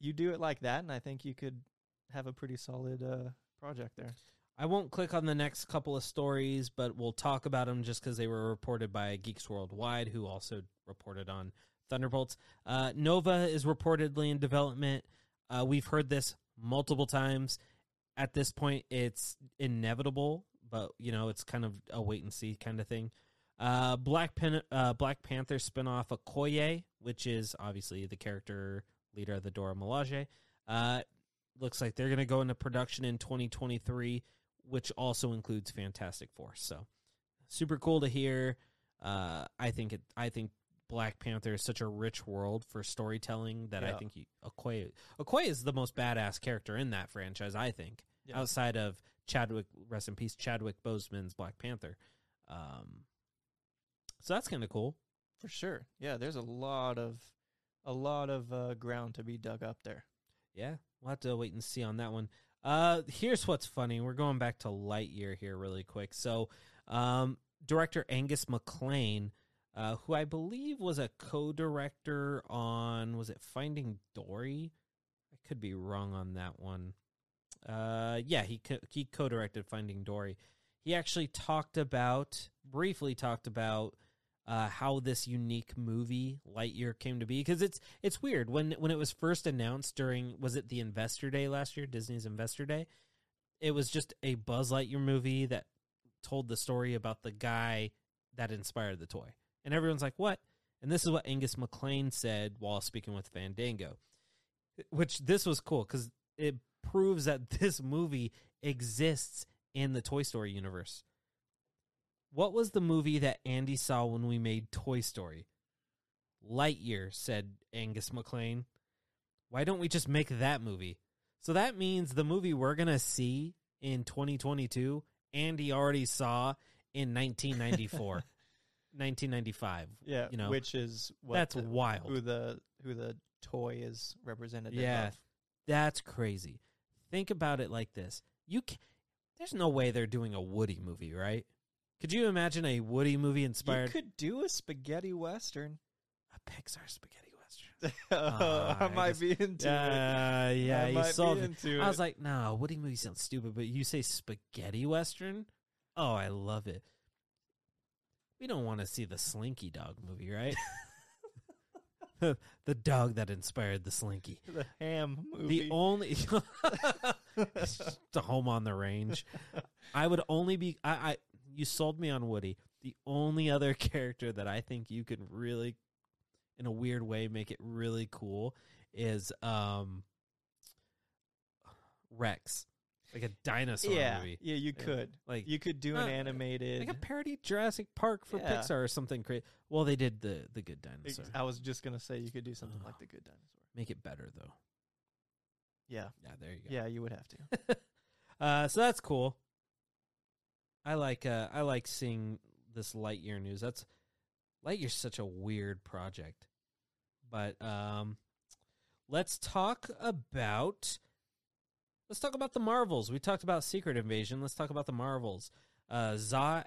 you do it like that, and I think you could have a pretty solid uh, project there. I won't click on the next couple of stories, but we'll talk about them just because they were reported by Geeks Worldwide, who also reported on Thunderbolts. Uh, Nova is reportedly in development. Uh, we've heard this multiple times. At this point, it's inevitable, but you know it's kind of a wait and see kind of thing. Uh, Black Pan- uh, Black Panther spinoff Okoye, which is obviously the character leader of the Dora Milaje, uh, looks like they're going to go into production in 2023 which also includes Fantastic Four. So super cool to hear. Uh, I think it. I think Black Panther is such a rich world for storytelling that I think you, Okoye Okoye is the most badass character in that franchise. I think Yeah. outside of Chadwick, rest in peace, Chadwick Boseman's Black Panther. Um, so that's kind of cool. For sure. Yeah, there's a lot of a lot of uh, ground to be dug up there. Yeah, we'll have to wait and see on that one. Uh, here's what's funny. We're going back to Lightyear here really quick. So, um, director Angus MacLean, uh, who I believe was a co-director on was it Finding Dory? I could be wrong on that one. Uh, yeah, he co- he co-directed Finding Dory. He actually talked about briefly talked about uh, how this unique movie Lightyear came to be. Because it's it's weird. When when it was first announced during was it the Investor Day last year Disney's Investor Day? It was just a Buzz Lightyear movie that told the story about the guy that inspired the toy. And everyone's like what? And this is what Angus MacLean said while speaking with Fandango which this was cool because it proves that this movie exists in the Toy Story universe what was the movie that Andy saw when we made Toy Story? Lightyear, said Angus McLean. Why don't we just make that movie? So that means the movie we're going to see in 2022, Andy already saw in 1994, 1995. Yeah, You know, which is what That's the- wild. who the who the toy is representative Yeah. of. That's crazy. Think about it like this. You ca there's no way they're doing a Woody movie, right? Could you imagine a Woody movie inspired? You could do a spaghetti western. a Pixar spaghetti western? I I might guess- be into it. Uh, yeah, I you sold me. into I was like, no, Woody movie sounds stupid, but you say spaghetti western? Oh, I love it. We don't want to see the Slinky Dog movie, right? the dog that inspired the Slinky. the ham movie. The only the home on the range. I would only be I, I you sold me on Woody. The only other character that I think you could really in a weird way make it really cool is um Rex. Like a dinosaur yeah, movie. yeah, you Yeah. could. Like You could do Uh, an animated. like a parody Jurassic Park for Yeah. Pixar or something crazy. Well, they did the the good dinosaur. I was just gonna say you could do something Ugh. like the Good Dinosaur. Make it better though. Yeah, Yeah, there you go. yeah, you would have to. uh, so that's cool. I like uh, I like seeing this Lightyear news. That's Lightyear's such a weird project. But um, let's talk about let's talk about the Marvels. We talked about Secret Invasion. Let's talk about the Marvels. Uh,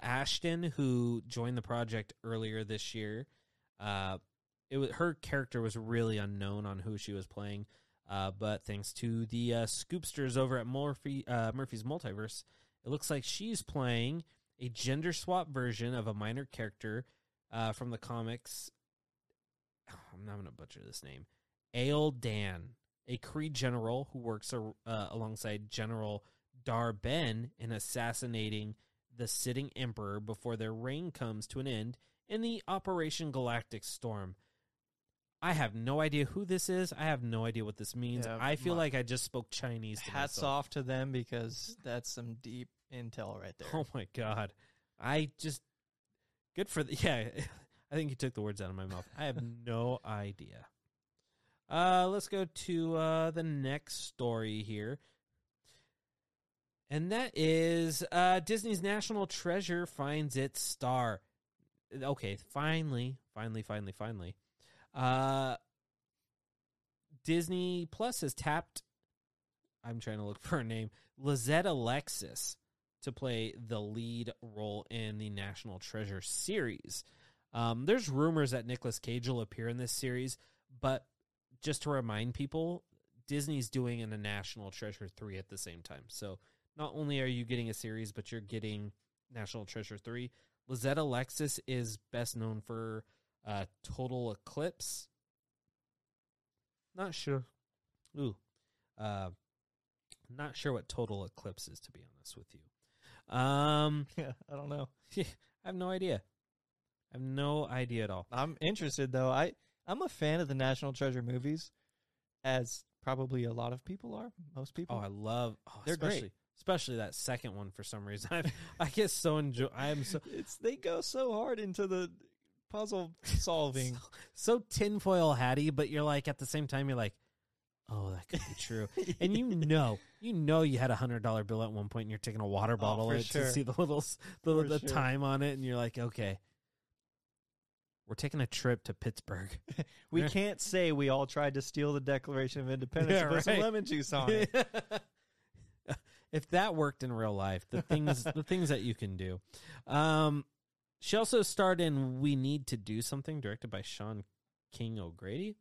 Ashton, who joined the project earlier this year, uh, it was her character was really unknown on who she was playing. Uh, but thanks to the uh, scoopsters over at Murphy, uh, Murphy's Multiverse, it looks like she's playing a gender swap version of a minor character uh, from the comics. I'm not going to butcher this name. Ael Dan, a Kree general who works uh, alongside General Dar-Benn in assassinating the sitting emperor before their reign comes to an end in the Operation Galactic Storm. I have no idea who this is. I have no idea what this means. Yeah, I feel my- like I just spoke Chinese. To Hats myself. off to them because that's some deep intel right there. Oh my god. I just good for the yeah. I think you took the words out of my mouth. I have no idea. Uh let's go to uh the next story here. And that is uh Disney's National Treasure finds its star. Okay, finally, finally, finally, finally. Uh Disney Plus has tapped I'm trying to look for a name. Lisette Alexis to play the lead role in the National Treasure series. Um, there's rumors that Nicolas Cage will appear in this series, but just to remind people, Disney's doing in a National Treasure 3 at the same time. So not only are you getting a series, but you're getting National Treasure 3. Lisette Alexis is best known for uh, Total Eclipse. Not sure. Ooh. Uh, not sure what Total Eclipse is, to be honest with you. Um, yeah, I don't know. I have no idea. I have no idea at all. I'm interested though. I I'm a fan of the National Treasure movies, as probably a lot of people are. Most people. Oh, I love. Oh, They're great. especially, Especially that second one for some reason. I I get so enjoy. I am so it's they go so hard into the puzzle solving. so tinfoil hatty, but you're like at the same time you're like, oh, that could be true. and you know, you know, you had a hundred dollar bill at one point, and you're taking a water bottle Oh, sure. to see the little the, the sure. time on it, and you're like, okay, we're taking a trip to Pittsburgh. we can't say we all tried to steal the Declaration of Independence Yeah, put some lemon juice on it. if that worked in real life, the things the things that you can do. Um, she also starred in "We Need to Do Something," directed by Sean King O'Grady.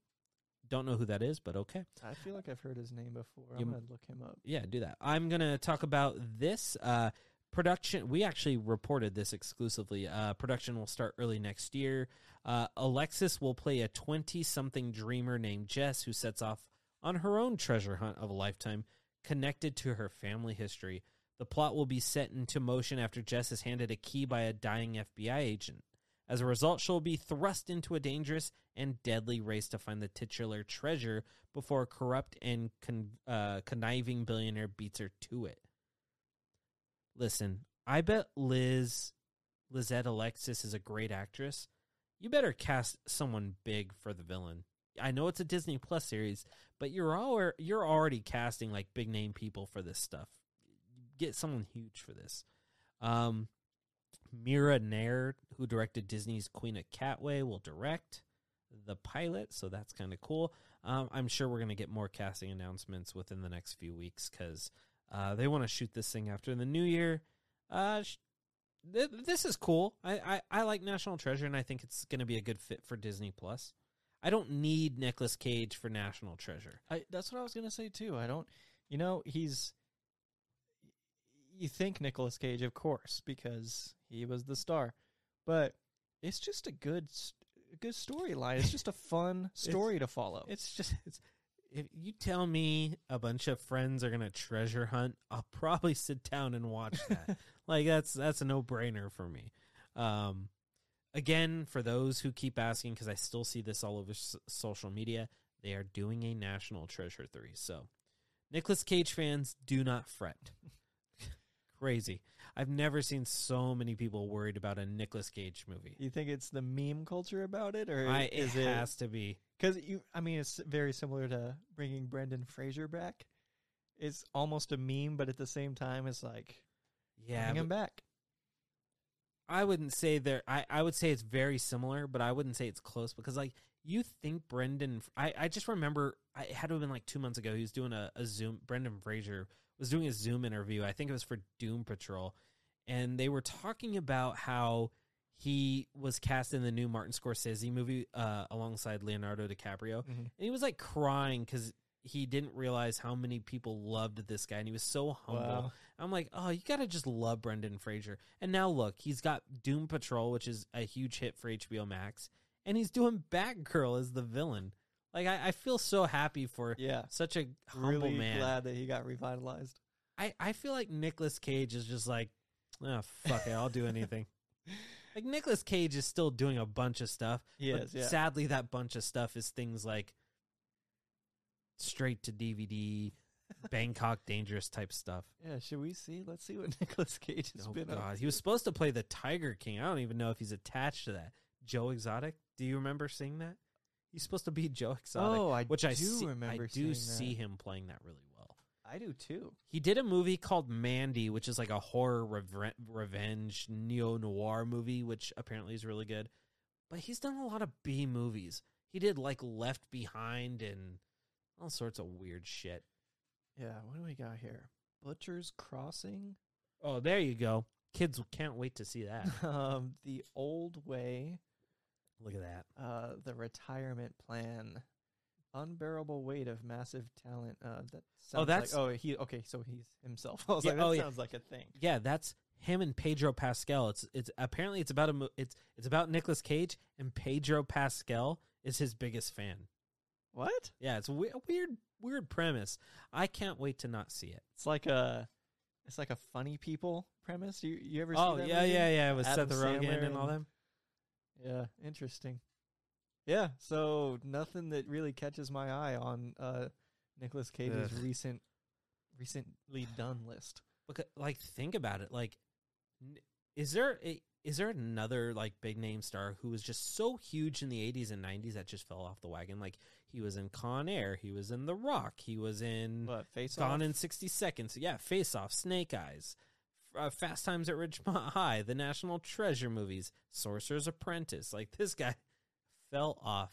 Don't know who that is, but okay. I feel like I've heard his name before. You- I'm gonna look him up. Yeah, do that. I'm gonna talk about this uh, production. We actually reported this exclusively. Uh, production will start early next year. Uh, Alexis will play a 20-something dreamer named Jess who sets off on her own treasure hunt of a lifetime, connected to her family history. The plot will be set into motion after Jess is handed a key by a dying FBI agent. As a result, she'll be thrust into a dangerous and deadly race to find the titular treasure before a corrupt and con- uh, conniving billionaire beats her to it. Listen, I bet Liz, Lisette Alexis is a great actress. You better cast someone big for the villain. I know it's a Disney Plus series, but you're all you're already casting like big name people for this stuff. Get someone huge for this. Um, Mira Nair, who directed Disney's Queen of Katwe, will direct the pilot, so that's kind of cool. Um, I'm sure we're going to get more casting announcements within the next few weeks because uh, they want to shoot this thing after the new year. Uh, sh- th- this is cool. I, I I like National Treasure, and I think it's going to be a good fit for Disney Plus. I don't need Nicolas Cage for National Treasure. I, that's what I was gonna say too. I don't, you know, he's. You think Nicolas Cage, of course, because he was the star, but it's just a good, a good storyline. It's just a fun story to follow. It's just it's if you tell me a bunch of friends are gonna treasure hunt, I'll probably sit down and watch that. like that's that's a no brainer for me. Um, again, for those who keep asking, because I still see this all over s- social media, they are doing a National Treasure three. So, Nicholas Cage fans, do not fret. Crazy. I've never seen so many people worried about a Nicolas Cage movie. you think it's the meme culture about it, or I, it is it has to be. Because you, I mean, it's very similar to bringing Brendan Fraser back. It's almost a meme, but at the same time, it's like Yeah, bring him back. I wouldn't say there. I, I would say it's very similar, but I wouldn't say it's close because like you think Brendan. I, I just remember I it had to have been like two months ago. He was doing a, a Zoom. Brendan Fraser was doing a Zoom interview. I think it was for Doom Patrol, and they were talking about how he was cast in the new Martin Scorsese movie uh, alongside Leonardo DiCaprio, Mhm. and he was like crying because he didn't realize how many people loved this guy, and he was so humble. Wow. I'm like, oh, you gotta just love Brendan Fraser. And now look, he's got Doom Patrol, which is a huge hit for HBO Max, and he's doing Batgirl as the villain. Like, I, I feel so happy for Yeah, such a humble really man. glad that he got revitalized. I, I feel like Nicolas Cage is just like, oh fuck it, I'll do anything. like Nicolas Cage is still doing a bunch of stuff. He but is, yeah. Sadly, that bunch of stuff is things like straight to DVD, Bangkok Dangerous type stuff. Yeah, should we see? Let's see what Nicolas Cage has Oh been up God, he was supposed to play the Tiger King. I don't even know if he's attached to that. Joe Exotic. Do you remember seeing that? He's supposed to be Joe Exotic, Oh, I which I do see, remember I do see that. him playing that really well. I do too. He did a movie called Mandy, which is like a horror revenge neo noir movie, which apparently is really good. But he's done a lot of B movies. He did like Left Behind and all sorts of weird shit. Yeah, what do we got here? Butcher's Crossing. Oh, there you go. Kids can't wait to see that. um, The Old Way. Look at that. Uh, the Retirement Plan. Unbearable weight of massive talent. Uh, that sounds that's- like, oh he okay. So he's himself. I was Yeah, like, that oh, yeah. sounds like a thing. Yeah, that's him and Pedro Pascal. It's it's apparently it's about a it's it's about Nicolas Cage and Pedro Pascal is his biggest fan. What? Yeah, it's a, we- weird weird premise. I can't wait to not see it. It's like a, it's like a funny people premise. You you ever? Oh yeah, movie? yeah, yeah. With Adam Seth Rogen Sandler and all them. Yeah, interesting. Yeah, so nothing that really catches my eye on uh Nicolas Cage's Ugh. recent recently done list. Because, like, think about it. Like, is there a is there another like big name star who was just so huge in the '80s and '90s that just fell off the wagon? Like, he was in Con Air, he was in The Rock, he was in What face Gone off? in 60 Seconds. Yeah, Face Off, Snake Eyes, uh, Fast Times at Ridgemont High, the National Treasure movies, Sorcerer's Apprentice. Like this guy fell off.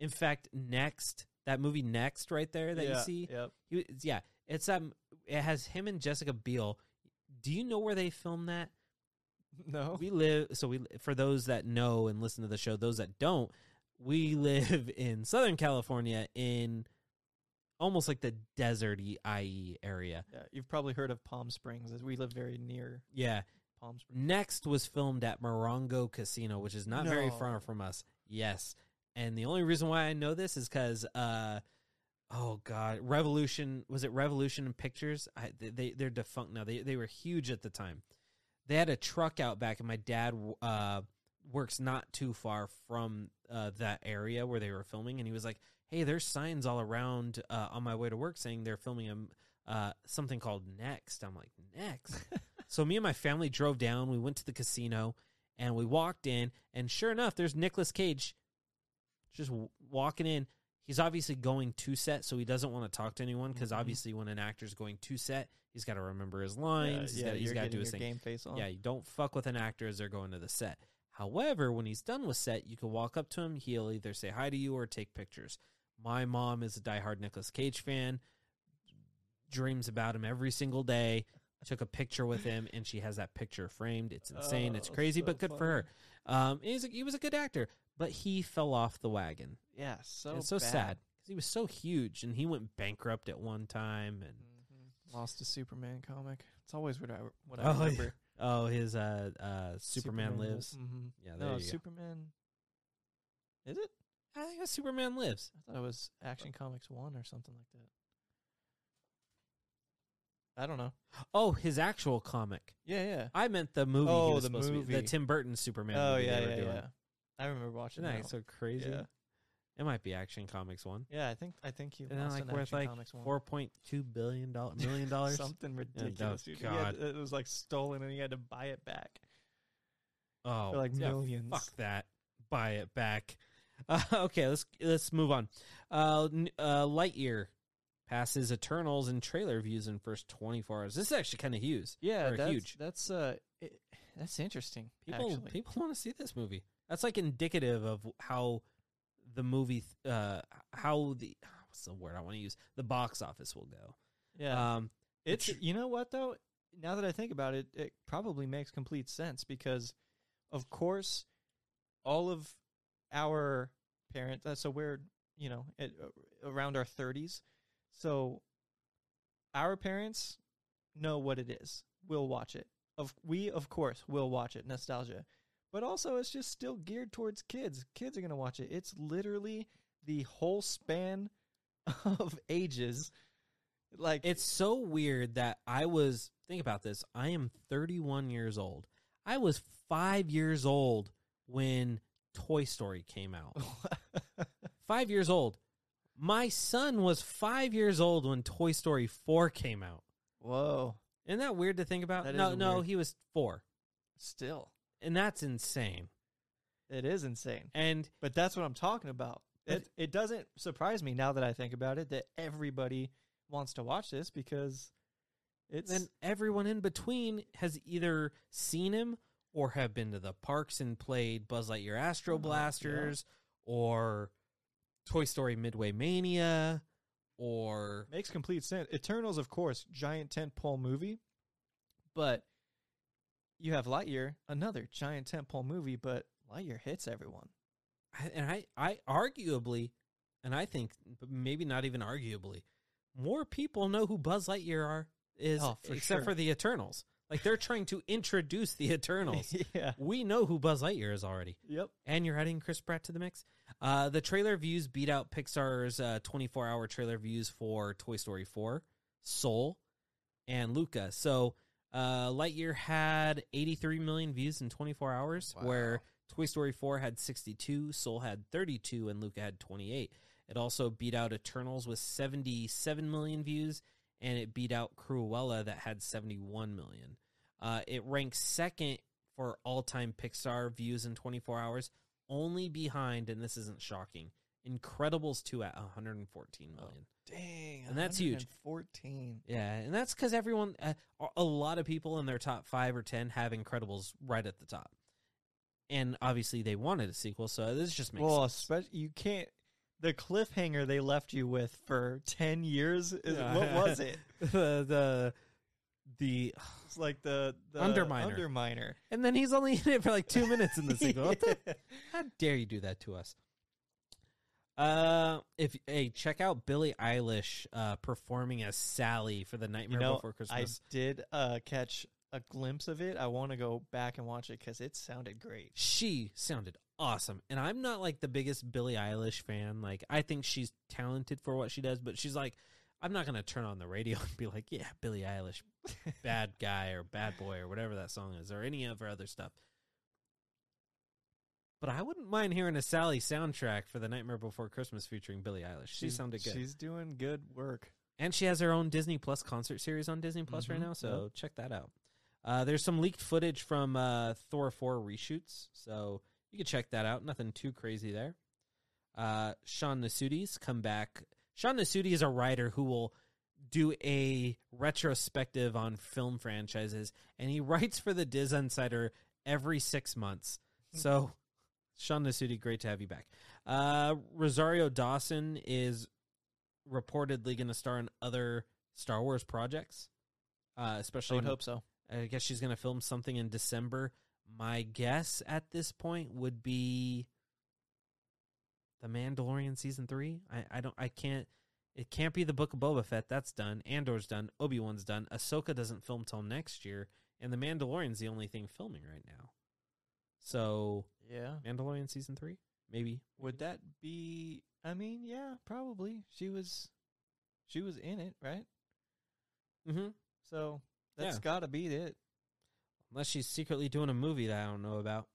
In fact, next that movie next right there that yeah, you see, Yep. he, yeah, it's um, it has him and Jessica Biel. Do you know where they filmed that? No. We live so we for those that know and listen to the show, those that don't, we live in Southern California in almost like the deserty IE area. yeah, you've probably heard of Palm Springs as we live very near Yeah. Palm Springs. Next was filmed at Morongo Casino, which is not very far from us. Yes. And the only reason why I know this is because, uh, oh god, Revolution was it Revolution Pictures? I, they they're defunct now. They they were huge at the time. They had a truck out back, and my dad uh works not too far from uh, that area where they were filming, and he was like, "Hey, there's signs all around uh, on my way to work saying they're filming a uh, something called Next." I'm like, "Next." So me and my family drove down. We went to the casino and we walked in, and sure enough, there's Nicolas Cage just w- walking in. He's obviously going to set, so he doesn't want to talk to anyone because Mhm. obviously, when an actor's going to set, he's got to remember his lines. he's yeah, got he's you're got to do his thing. game face on. Yeah, you don't fuck with an actor as they're going to the set. However, when he's done with set, you can walk up to him. He'll either say hi to you or take pictures. My mom is a diehard Nicolas Cage fan. Dreams about him every single day. took a picture with him, and she has that picture framed. It's insane. it's Oh, crazy, so but good for her. Um, he's a, he was a good actor, but he fell off the wagon. Yeah, so it's so bad. sad because he was so huge, and he went bankrupt at one time. And Mhm. Lost a Superman comic. It's always what I what I Oh, yeah. oh, his uh, uh, Superman, lives. hmm Yeah, there No, you go. Superman. Is it? I think it's Superman lives. I thought it was Action Comics One or something like that. I don't know. Oh, his actual comic. Yeah, yeah. I meant the movie. he Oh, was the supposed to be- the. Tim Burton Superman. oh movie yeah, they were yeah, doing. yeah. I remember watching Isn't that. that so crazy? Yeah, It might be Action Comics one. yeah. I think I think he And then lost like an worth Action like Comics One. four point two billion dollar million dollars. Something ridiculous, dude. He had- it was like stolen, and he had to buy it back oh, for like yeah, millions. Fuck that. Buy it back. Uh, okay, let's let's move on. Uh, uh, Lightyear passes Eternals in trailer views in first twenty four hours. This is actually kind of huge. Yeah, that's, huge. That's uh, it, that's interesting. People actually. people want to see this movie. That's like indicative of how the movie, uh, how the what's the word I want to use? The box office will go. yeah, Um, it's tr- you know what though. Now that I think about it, it probably makes complete sense because, of course, all of our parents. Uh, so we're you know at, uh, around our thirties, so our parents know what it is. We'll watch it. Of we of course will watch it. Nostalgia, but also it's just still geared towards kids. Kids are gonna watch it. It's literally the whole span of ages. Like It's so weird that I was think about this. I am 31 years old. I was 5 years old when Toy Story came out. 5 years old. My son was 5 years old when Toy Story 4 came out. Whoa. Isn't that weird to think about? That no, no, weird. he was 4. Still, And that's insane. it is insane. And But that's what I'm talking about. It, it doesn't surprise me now that I think about it that everybody wants to watch this because it's then everyone in between has either seen him or have been to the parks and played Buzz Lightyear Astro Oh, yeah. Blasters or Toy Story Midway Mania or makes complete sense. Eternals, of course, giant tentpole movie, but you have Lightyear, another giant tentpole movie, but Lightyear hits everyone. And I I arguably and I think but maybe not even arguably more people know who Buzz Lightyear are is Oh, for except sure. for the Eternals. Like they're trying to introduce the Eternals. yeah. we know who Buzz Lightyear is already. Yep. And you're adding Chris Pratt to the mix. Uh, the trailer views beat out Pixar's uh, 24 hour trailer views for Toy Story 4, Soul, and Luca. So uh, Lightyear had 83 million views in 24 hours, Wow. where Toy Story 4 had 62, Soul had 32, and Luca had 28. It also beat out Eternals with 77 million views, and it beat out Cruella that had 71 million. Uh, it ranks second for all time Pixar views in 24 hours, only behind, and this isn't shocking, Incredibles 2 at 114 million. Dang. And that's huge. 14. Yeah, and that's because everyone, uh, a lot of people in their top five or 10 have Incredibles right at the top. And obviously they wanted a sequel, so this just makes Well, sense. especially you can't. The cliffhanger they left you with for ten years is Yeah. what was it? the, the, the, like the, the Underminer. Underminer. and then he's only in it for like two minutes in the sequel. Yeah. How dare you do that to us? Uh, if hey, check out Billie Eilish uh performing as Sally for the Nightmare You know, Before Christmas. I did uh, catch a glimpse of it. I want to go back and watch it because it sounded great. she sounded awesome, and I'm not like the biggest Billie Eilish fan. Like, I think she's talented for what she does, but she's like, I'm not gonna turn on the radio and be like, yeah, Billie Eilish, bad guy or bad boy or whatever that song is, or any of her other stuff. But I wouldn't mind hearing a Sally soundtrack for the Nightmare Before Christmas featuring Billie Eilish. She She's- sounded good. She's doing good work. And she has her own Disney Plus concert series on Disney Plus right Mhm, now, so check that out. Uh, there's some leaked footage from uh, Thor 4 reshoots, so you can check that out. Nothing too crazy there. Uh, Sean Nasudi's come back. Sean Nasudi is a writer who will do a retrospective on film franchises, and he writes for the DisInsider every six months. So, Sean Nasudi, great to have you back. Uh, Rosario Dawson is reportedly going to star in other Star Wars projects. uh, I especially. would hope so. I guess she's going to film something in December. My guess at this point would be the Mandalorian season three. I, I don't. I can't. It can't be the Book of Boba Fett. That's done. Andor's done. Obi Wan's done. Ahsoka doesn't film till next year, and the Mandalorian's the only thing filming right now. So Yeah. Mandalorian season three, maybe. Would that be? I mean, yeah, probably. She was, she was in it, right? Mm-hmm. So that's Yeah. got to be it. Unless she's secretly doing a movie that I don't know about.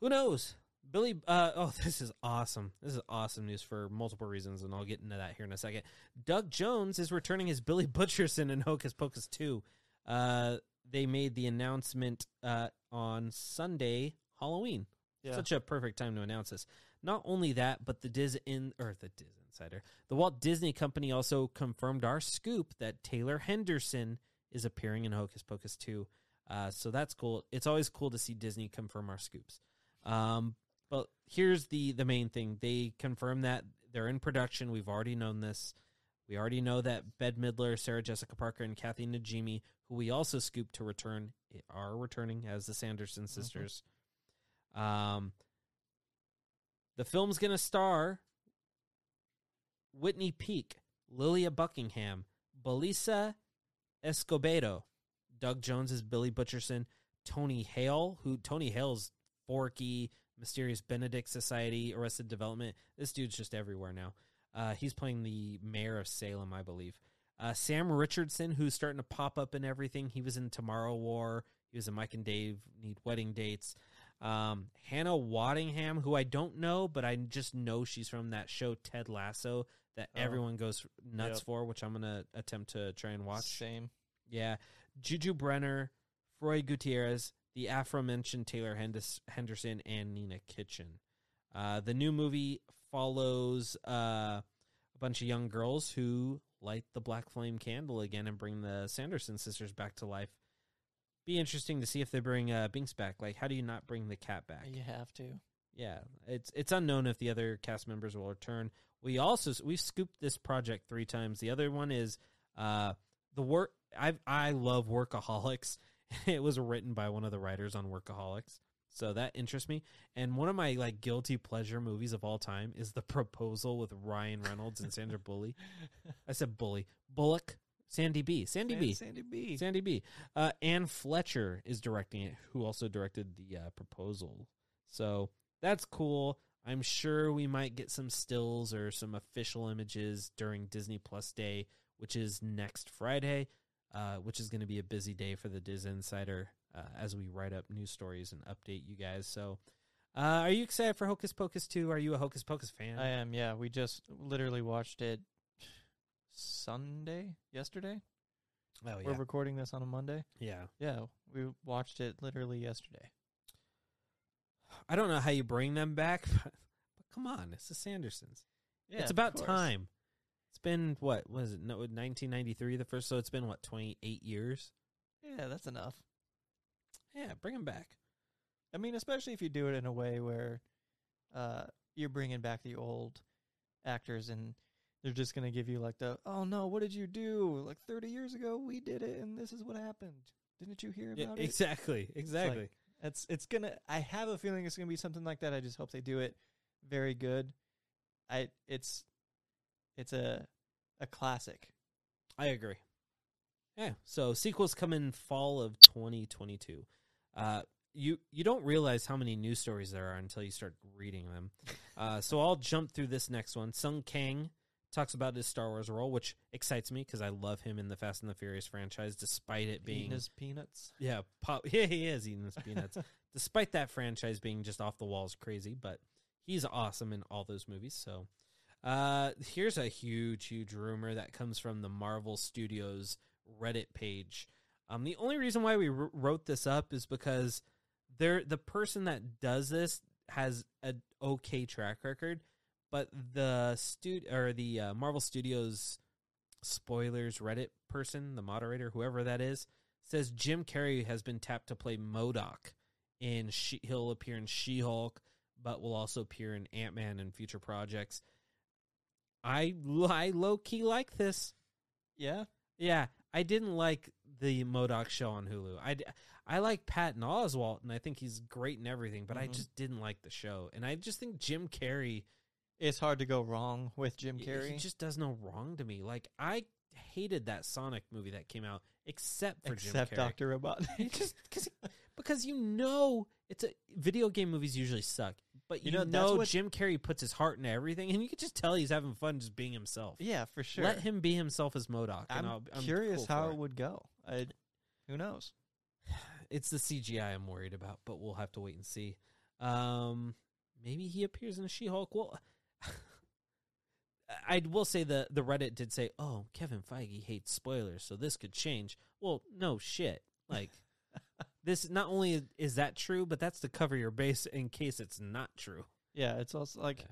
Who knows? Billy, uh, oh, this is awesome. This is awesome news for multiple reasons, and I'll get into that here in a second. Doug Jones is returning as Billy Butcherson in Hocus Pocus 2. Uh, they made the announcement uh, on Sunday, Halloween. Yeah. Such a perfect time to announce this. Not only that, but the Diz in or the Diz Insider, the Walt Disney Company also confirmed our scoop that Taylor Henderson is appearing in Hocus Pocus 2. Uh, so that's cool. It's always cool to see Disney confirm our scoops. Um, but here's the the main thing: they confirm that they're in production. We've already known this. We already know that Bette Midler, Sarah Jessica Parker, and Kathy Najimy, who we also scooped to return, are returning as the Sanderson sisters. Um, the film's going to star Whitney Peak, Lilia Buckingham, Belissa Escobedo, Doug Jones is Billy Butcherson, Tony Hale, who Tony Hale's Forky, Mysterious Benedict Society, Arrested Development. This dude's just everywhere now. Uh, he's playing the mayor of Salem, I believe. Uh, Sam Richardson, who's starting to pop up in everything. He was in Tomorrow War. He was in Mike and Dave Need Wedding Dates. Um, Hannah Waddingham, who I don't know, but I just know she's from that show Ted Lasso that Oh. everyone goes nuts Yep. for, which I'm gonna attempt to try and watch. Same. Yeah, Juju Brener, Froy Gutierrez, the aforementioned Taylor Henderson, and Nina Kitchen. Uh, the new movie follows uh, a bunch of young girls who light the black flame candle again and bring the Sanderson sisters back to life. Be interesting to see if they bring uh, Binks back. Like, how do you not bring the cat back? You have to. Yeah, it's it's unknown if the other cast members will return. We also we've scooped this project three times. The other one is uh the work. I I love Workaholics. it was written by one of the writers on Workaholics, so that interests me. And one of my like guilty pleasure movies of all time is The Proposal with Ryan Reynolds and Sandra Bully. I said Bully Bullock, Sandy B, Sandy B. Sandy B. Sandy B. Uh, Anne Fletcher is directing it, who also directed the uh, proposal. So that's cool. I'm sure we might get some stills or some official images during Disney Plus Day, which is next Friday, uh, which is going to be a busy day for the DisInsider uh, as we write up news stories and update you guys. So, uh, are you excited for Hocus Pocus 2? Are you a Hocus Pocus fan? I am. Yeah, we just literally watched it Sunday, yesterday. oh, yeah. We're recording this on a Monday. yeah. Yeah, we watched it literally yesterday. I don't know how you bring them back, but, but come on. It's the Sandersons. Yeah, it's about time. It's been what was it? No, 1993 the first, so it's been what 28 years. Yeah, that's enough. Yeah, bring them back. I mean, especially if you do it in a way where uh, you're bringing back the old actors and they're just going to give you like the, oh no, what did you do? Like 30 years ago, we did it and this is what happened. Didn't you hear Yeah, about it? exactly, exactly. It's it's gonna. I have a feeling it's gonna be something like that. I just hope they do it very good. I it's it's a a classic. I agree. Yeah, so sequels come in fall of 2022. Uh, you you don't realize how many news stories there are until you start reading them. Uh, so I'll jump through this next one. Sung Kang talks about his Star Wars role, which excites me because I love him in the Fast and the Furious franchise, despite it being Eating his peanuts. Yeah, pop, yeah, he is eating his peanuts. Despite that franchise being just off the walls crazy, but he's awesome in all those movies. So, uh, here's a huge, huge rumor that comes from the Marvel Studios Reddit page. Um, the only reason why we wr- wrote this up is because they're the person that does this has an okay track record, but the stud or the uh, Marvel Studios spoilers Reddit person, the moderator, whoever that is, says Jim Carrey has been tapped to play MODOK in she- he'll appear in She-Hulk, but will also appear in Ant-Man and future projects. I I low key like this. Yeah, Yeah, I didn't like the MODOK show on Hulu. I I like Patton Oswalt, and I think he's great and everything, but I Mhm. just didn't like the show. And I just think Jim Carrey, It's hard to go wrong with Jim Carrey. he just does no wrong to me. Like I hated that Sonic movie that came out, except for except Jim Carrey. Doctor Robotnik. Just cause, because you know it's a video game movies usually suck, but you, You know, know, that's what- Jim Carrey puts his heart into everything, and you can just tell he's having fun just being himself. yeah, for sure. Let him be himself as MODOK. I'm, and I'll, I'm curious cool how it. it would go. I, who knows? It's the CGI I'm worried about, but we'll have to wait and see. Um, maybe he appears in She-Hulk. Well, I will say the the Reddit did say, "Oh, Kevin Feige hates spoilers, so this could change." Well, no shit. Like this, not only is that true, but that's to cover your base in case it's not true. Yeah, it's also like.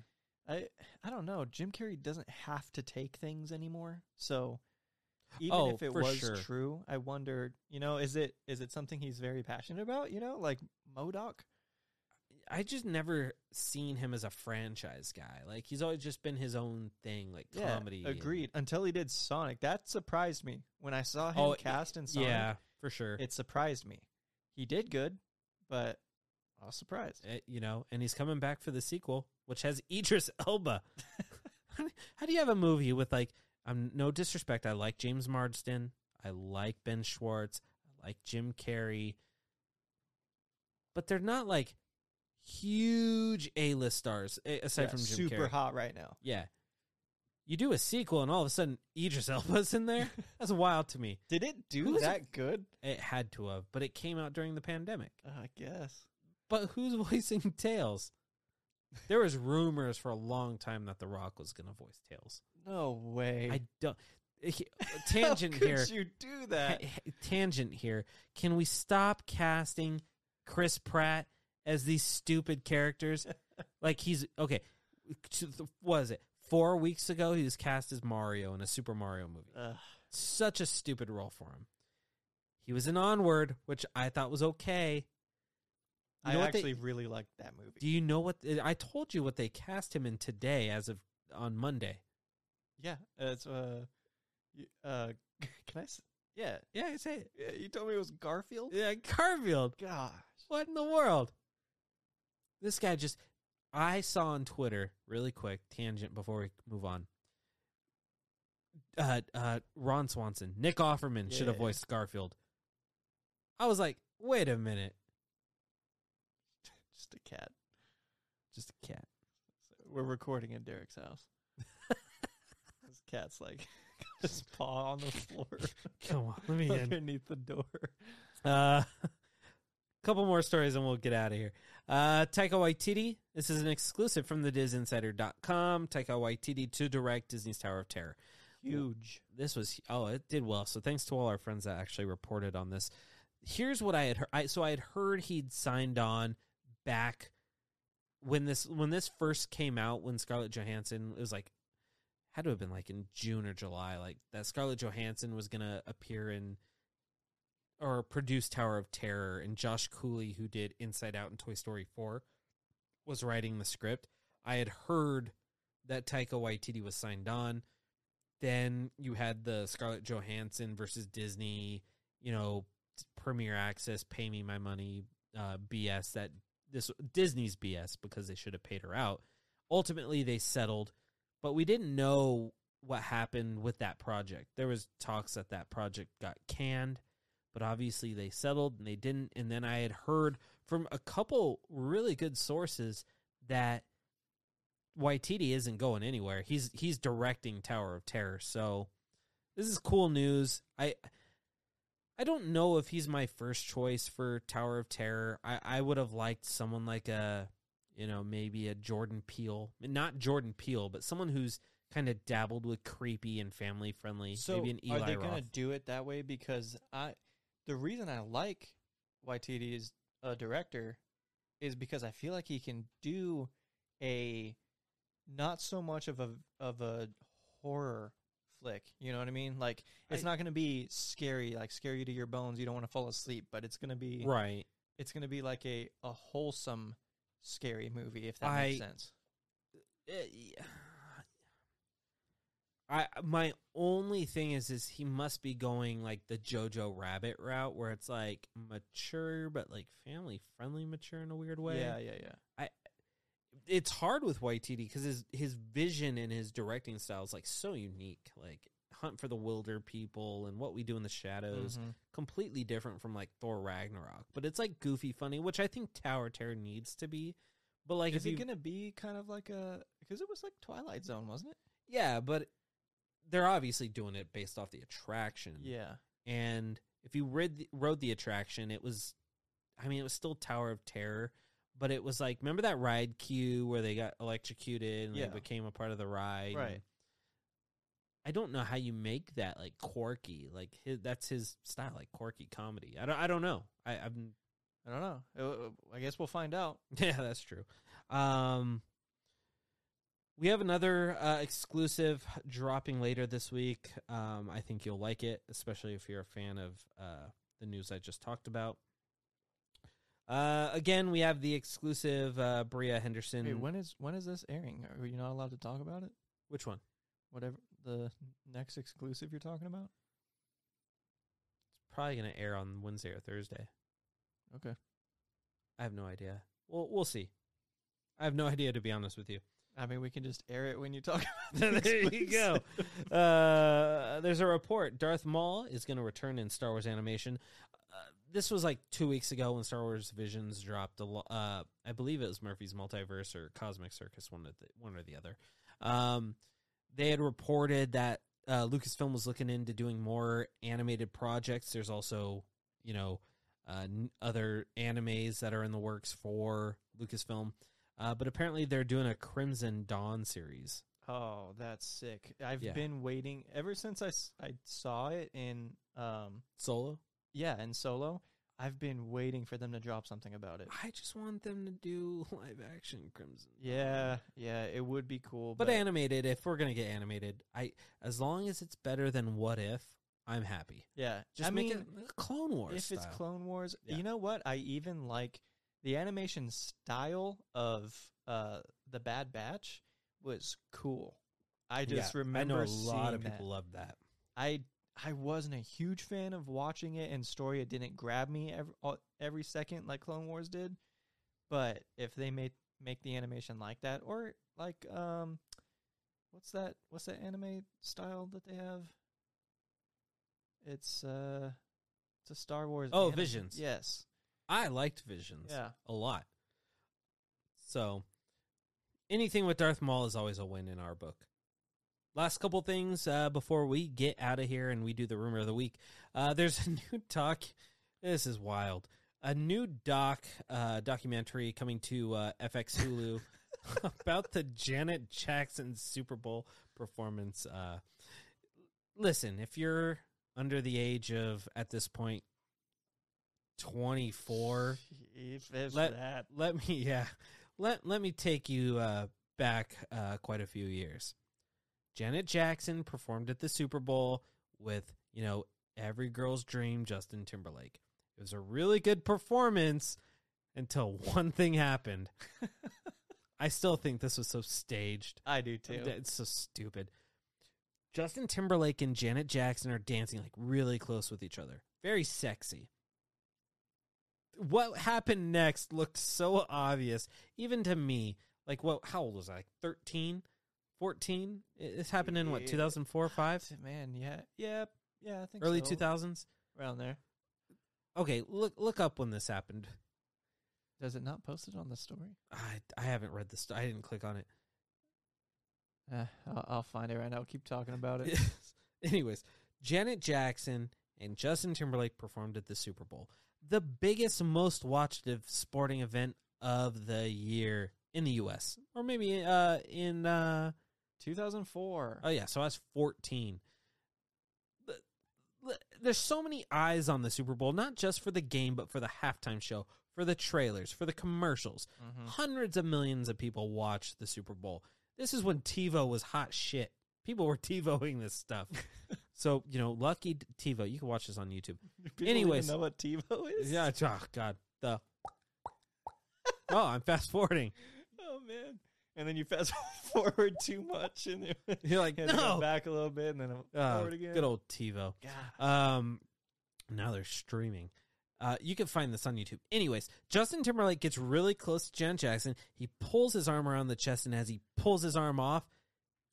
I I don't know. Jim Carrey doesn't have to take things anymore. So even Oh, if it was sure. true, I wonder, you know, is it is it something he's very passionate about, you know, like MODOK? I just never seen him as a franchise guy. Like he's always just been his own thing, like Yeah, comedy. and- Agreed. Until he did Sonic. That surprised me. When I saw him Oh, cast in Sonic, yeah, for sure. it surprised me. He did good, but I was surprised. Uh, you know, and he's coming back for the sequel, which has Idris Elba. how, do- you have a movie with like? I'm no disrespect. I like James Marsden. I like Ben Schwartz. I like Jim Carrey. But they're not like huge A-list stars aside Yeah, from Jim super Carrey. hot right now. Yeah. You do a sequel and all of a sudden Idris Elba's in there? That's wild to me. Did it do Who's- that good? It had to have, but it came out during the pandemic. Uh, I guess. But who's voicing Tails? There was rumors for a long time that The Rock was going to voice Tails. No way. I don't. Tangent How could here. you do that? Ha- ha- tangent here. Can we stop casting Chris Pratt as these stupid characters? like he's okay. What is it? Four weeks ago, he was cast as Mario in a Super Mario movie. Ugh. Such a stupid role for him. He was in Onward, which I thought was okay. You know I what they- actually really liked that movie. Do you know what I told you what they cast him in today as of on Monday? yeah, it's uh, uh, can I? s- Yeah, Yeah, I say it. yeah. You told me it was Garfield. Yeah, Garfield. Gosh. What in the world? This guy just I saw on Twitter really quick tangent before we move on. Uh, uh, Ron Swanson, Nick Offerman should have voiced Garfield. I was like, wait a minute, Just a cat. just a cat. We're recording in Derek's house. this cat's like his paw on the floor Come on, let me in. underneath the door. Uh, couple more stories and we'll get out of here. Uh, Taika Waititi. This is an exclusive from the DisInsider.com. Taika Waititi to direct Disney's Tower of Terror. Huge. This was oh, it did well. So thanks to all our friends that actually reported on this. Here's what I had heard. I, so I had heard he'd signed on back when this when this first came out. When Scarlett Johansson it was like had to have been like in June or July. Like that Scarlett Johansson was gonna appear in or produce Tower of Terror, and Josh Cooley, who did Inside Out and Toy Story 4, was writing the script. I had heard that Taika Waititi was signed on. Then you had the Scarlett Johansson versus Disney, you know, premiere access, pay me my money, uh, BS that this Disney's BS because they should have paid her out. Ultimately, they settled, but we didn't know what happened with that project. There was talks that that project got canned but obviously they settled and they didn't. And then I had heard from a couple really good sources that Waititi isn't going anywhere. He's he's directing Tower of Terror, so this is cool news. I I don't know if he's my first choice for Tower of Terror. I I would have liked someone like a you know maybe a Jordan Peele, not Jordan Peele, but someone who's kind of dabbled with creepy and family friendly. So maybe an Eli are they gonna do it that way? Because I, the reason I like Waititi as a director is because I feel like he can do a not so much of a of a horror flick. You know what I mean? Like it's I- not gonna be scary, like scare you to your bones. You don't want to fall asleep, but it's gonna be right. it's gonna be like a a wholesome scary movie if that I- makes sense. Uh, yeah. I my only thing is is he must be going like the Jojo Rabbit route where it's like mature but like family friendly mature in a weird way. Yeah, yeah, yeah. I It's hard with Waititi because his his vision and his directing style is like so unique. Like Hunt for the Wilderpeople and What We Do in the Shadows, Mhm. completely different from like Thor Ragnarok. But it's like goofy funny, which I think Tower Terror needs to be. But like Is it you gonna be kind of like a? Because it was like Twilight Zone, wasn't it? yeah, but they're obviously doing it based off the attraction. Yeah. and if you read the, rode the attraction, it was, I mean, it was still Tower of Terror, but it was like, remember that ride queue where they got electrocuted and Yeah. they became a part of the ride, Right. I don't know how you make that like quirky, like his, that's his style, like quirky comedy. I don't, I don't know. I, I'm, I don't know. Uh, I guess we'll find out. yeah, that's true. Um, we have another uh, exclusive dropping later this week. Um, I think you'll like it, especially if you're a fan of uh, the news I just talked about. Uh, again, we have the exclusive uh, Bria Henderson. Wait, when is when is this airing? Are you not allowed to talk about it? Which one? Whatever the next exclusive you're talking about. It's probably going to air on Wednesday or Thursday. Okay. I have no idea. Well, we'll see. I have no idea, to be honest with you. I mean, we can just air it when you talk. About the there you go. Uh, there's a report. Darth Maul is going to return in Star Wars animation. Uh, this was like two weeks ago when Star Wars Visions dropped. A lo- uh, I believe it was Murphy's Multiverse or Cosmic Circus, one of the one or the other. Um, they had reported that uh, Lucasfilm was looking into doing more animated projects. There's also, you know, uh, n- other animes that are in the works for Lucasfilm. Uh, but apparently they're doing a Crimson Dawn series. Oh, that's sick. I've Yeah. been waiting ever since I, s- I saw it in um Solo. yeah in Solo. I've been waiting for them to drop something about it. I just want them to do live action Crimson. Yeah, yeah, it would be cool. but But, animated. If we're gonna get animated, I as long as it's better than What If, I'm happy. yeah, Just I make mean, it Clone Wars. if it's style. Clone Wars, Yeah. you know what? I even like the animation style of uh the Bad Batch was cool. I just Yeah, remember I know a lot of people that. love that. I I wasn't a huge fan of watching it, and story it didn't grab me every every second like Clone Wars did. But if they made make the animation like that, or like um, what's that? What's that anime style that they have? It's uh, it's a Star Wars. Oh, anime. Visions. Yes. I liked Visions. Yeah. a lot. So anything with Darth Maul is always a win in our book. Last couple things uh, before we get out of here and we do the rumor of the week. Uh, there's a new doc. This is wild. A new doc uh, documentary coming to uh, FX Hulu about the Janet Jackson Super Bowl performance. Uh, listen, if you're under the age of at this point 24 If it's Let- that. let me yeah. Let let me take you uh back uh quite a few years. Janet jackson performed at the super bowl with you know every girl's dream justin timberlake. It was a really good performance until one thing happened. I still think this was so staged. I do too. it's so stupid. Justin timberlake and janet jackson are dancing like really close with each other. Very sexy what happened next looked so obvious even to me like what how old was i 13 14 It- this happened in what 2004 5 Man, yeah, yeah, yeah. I think early so. 2000s around there. okay look look up when this happened Does it not post it on the story? i i haven't read this i didn't click on it Uh, I'll, I'll find it right now. I'll keep talking about it. Anyways, Janet Jackson and Justin Timberlake performed at the Super Bowl, the biggest, most watched of sporting event of the year in the U.S. or maybe uh, in. Uh, 2004. oh yeah, so I was fourteen. The- the- There's so many eyes on the Super Bowl, not just for the game, but for the halftime show, for the trailers, for the commercials. Mhm. Hundreds of millions of people watch the Super Bowl. This is when TiVo was hot shit. People were TiVoing this stuff. so, you know, lucky TiVo. You can watch this on YouTube. People Anyways. know what TiVo is. Yeah, oh, God. The. Oh, I'm fast forwarding. Oh man. and then you fast forward too much, and you You're like, no. back a little bit, and then Uh, forward again. good old TiVo. God. Um, now they're streaming. Uh, you can find this on YouTube. Anyways, Justin Timberlake gets really close to Janet Jackson. He pulls his arm around the chest, and as he pulls his arm off,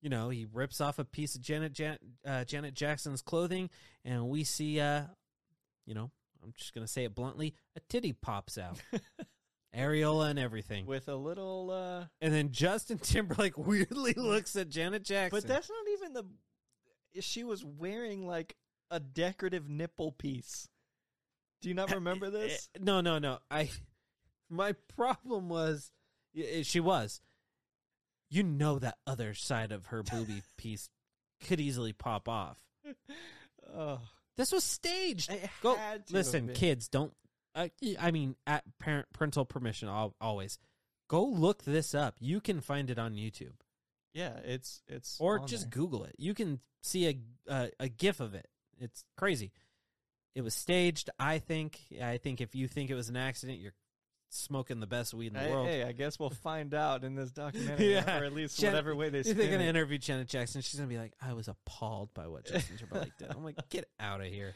you know, he rips off a piece of Janet Jan- uh, Janet Jackson's clothing, and we see, uh, you know, I'm just gonna say it bluntly, a titty pops out, areola and everything. with a little. uh And then Justin Timberlake weirdly looks at Janet Jackson. But that's not even the. She was wearing like a decorative nipple piece. Do you not remember this? Eh, No, no, no. I my problem was eh, she was. You know that other side of her booby piece could easily pop off. oh, This was staged. it Go listen, kids. Don't. Uh, I mean, at parent parental permission. I'll, always go look this up. You can find it on YouTube Yeah, it's it's or just there. Google it. You can see a, a a GIF of it. It's crazy. It was staged. I think. I think if you think it was an accident, you're smoking the best weed in the Hey, world. hey, I guess we'll find out in this documentary, Yeah. or at least Jan- whatever way they. If they're gonna interview Janet Jackson, she's gonna be like, "I was appalled by what Justin Timberlake did." I'm like, "Get out of here!"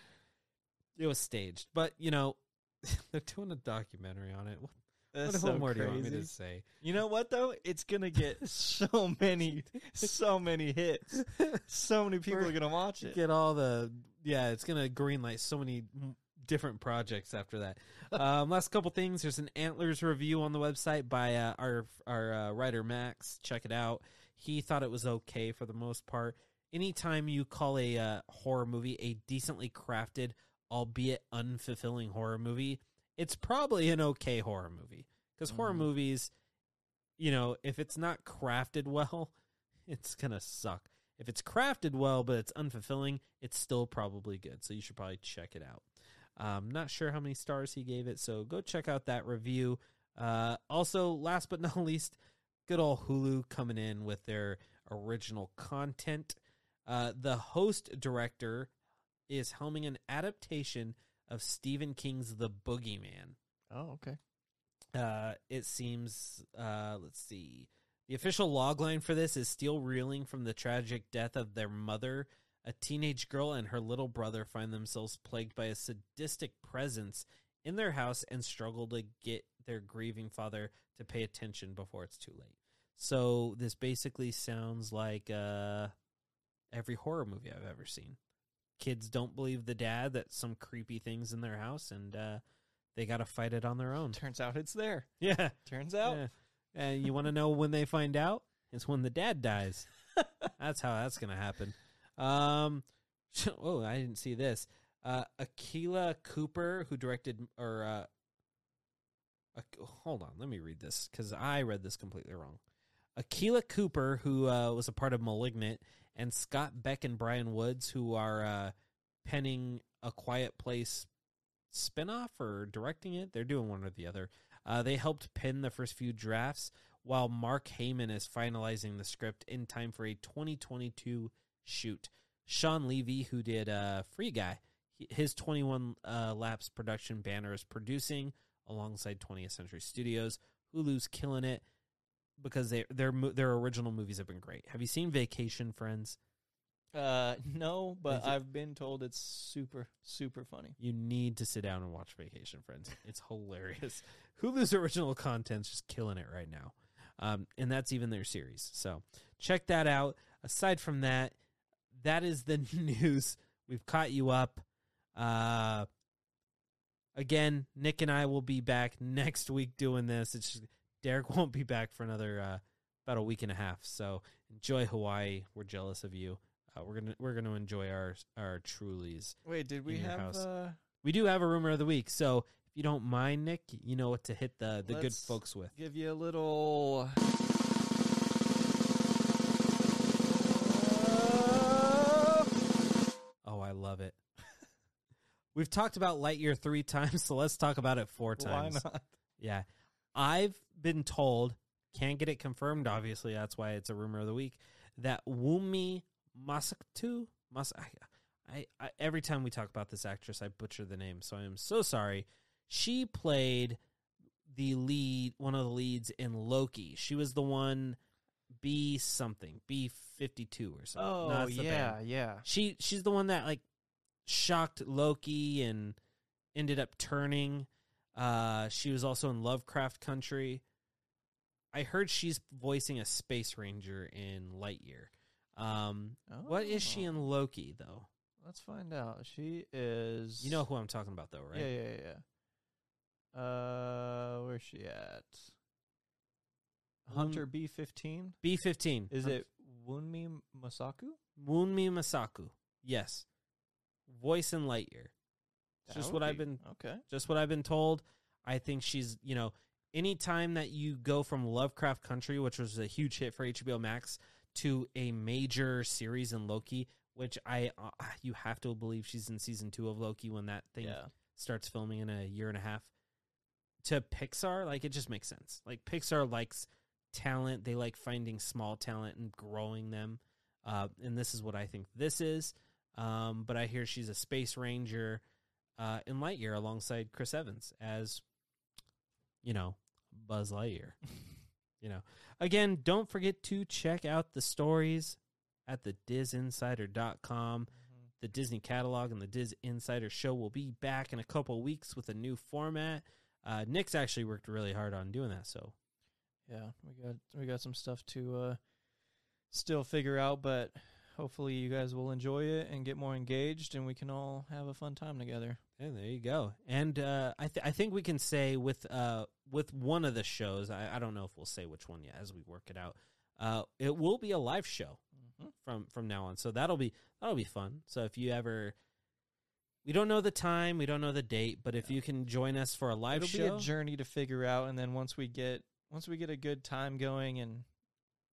It was staged, but you know, they're doing a documentary on it. What, That's what so more do you want me crazy. to say? You know what though? It's gonna get so many, so many hits. So many people We're- are gonna watch it. Get all the yeah, it's gonna greenlight so many different projects after that. um, last couple things. There's an Antlers review on the website by uh, our our uh, writer Max. Check it out. He thought it was okay for the most part. Anytime you call a uh, horror movie a decently crafted, albeit unfulfilling horror movie, it's probably an okay horror movie. Because horror Mhm. movies, you know, if it's not crafted well, it's gonna suck. If it's crafted well but it's unfulfilling, it's still probably good. So you should probably check it out. Um, not sure how many stars he gave it, so go check out that review. Uh, also, last but not least, good old Hulu coming in with their original content. Uh, the host director is helming an adaptation of Stephen King's The Boogeyman. Oh, okay. Uh, it seems, uh, let's see. The official logline for this is still reeling from the tragic death of their mother. A teenage girl and her little brother find themselves plagued by a sadistic presence in their house and struggle to get their grieving father to pay attention before it's too late. So this basically sounds like uh, every horror movie I've ever seen. Kids don't believe the dad that some creepy things in their house, and uh, they got to fight it on their own. Turns out it's there. Yeah. Turns out. Yeah. And you want to know when they find out? It's when the dad dies. that's how that's going to happen. Um, oh, I didn't see this. Uh, Akela Cooper, who directed, or uh, Ak- hold on, let me read this because I read this completely wrong. Akela Cooper, who uh, was a part of *Malignant*, and Scott Beck and Bryan Woods, who are uh, penning a Quiet Place spinoff or directing it. They're doing one or the other. Uh, they helped pen the first few drafts, while Mark Heyman is finalizing the script in time for a 2022 shoot. Shawn Levy, who did uh, Free Guy, his 21 uh, laps production banner is producing alongside 20th Century Studios. Hulu's killing it because they, their their original movies have been great. Have you seen Vacation Friends? Uh, no, but I've been told it's super, super funny. You need to sit down and watch Vacation Friends. It's hilarious. Hulu's original content's just killing it right now. Um, and that's even their series. So check that out. Aside from that, that is the news. We've caught you up. Uh, again, Nick and I will be back next week doing this. It's just, Derek won't be back for another uh, about a week and a half. So enjoy Hawaii. We're jealous of you. Uh, we're gonna we're gonna enjoy our our Trulies. Wait, did we have? house. Uh, We do have a rumor of the week, so if you don't mind, Nick, you know what to hit the the good Let's folks with. give you a little. We've talked about Lightyear three times, so let's talk about it four Why times. not? Yeah, I've been told, can't get it confirmed. Obviously, that's why it's a rumor of the week. That Wumi Masaktu, Mas, I, I, I, every time we talk about this actress, I butcher the name, so I am so sorry. She played the lead, one of the leads in Loki. She was the one B something, B fifty two or something. Oh No, yeah, band. yeah. She she's the one that like shocked Loki and ended up turning. Uh, she was also in Lovecraft Country. I heard she's voicing a space ranger in Lightyear. Um, what is she Oh. in Loki though? Let's find out. She is. You know who I'm talking about though, right? Yeah, yeah, yeah. Uh, where's she at? Hunter B fifteen. B fifteen. Is it Wunmi Mosaku? Wunmi Mosaku? Yes. Voice in Lightyear. It's just what I've been Okay. just what I've been told. I think she's, you know, anytime that you go from Lovecraft Country, which was a huge hit for HBO Max, to a major series in Loki, which I uh, you have to believe she's in season 2 of Loki when that thing Yeah. starts filming in a year and a half. To Pixar, like it just makes sense. Like Pixar likes talent, they like finding small talent and growing them. Uh, and this is what I think this is. Um, but I hear she's a space ranger uh, in Lightyear alongside Chris Evans as, you know, Buzz Lightyear. you know, again, don't forget to check out the stories at the disinsider.com. The Disney catalog and the DisInsider show will be back in a couple weeks with a new format. Uh, Nick's actually worked really hard on doing that. So, Yeah, we got we got some stuff to uh still figure out, but hopefully you guys will enjoy it and get more engaged, and we can all have a fun time together. Yeah, there you go. And uh, I th- I think we can say with uh with one of the shows, I, I don't know if we'll say which one yet as we work it out. Uh, it will be a live show Mm-hmm. from from now on, so that'll be that'll be fun. So if you ever, we don't know the time, we don't know the date, but if you can join us for a live It'll show, be a journey to figure out, and then once we get once we get a good time going and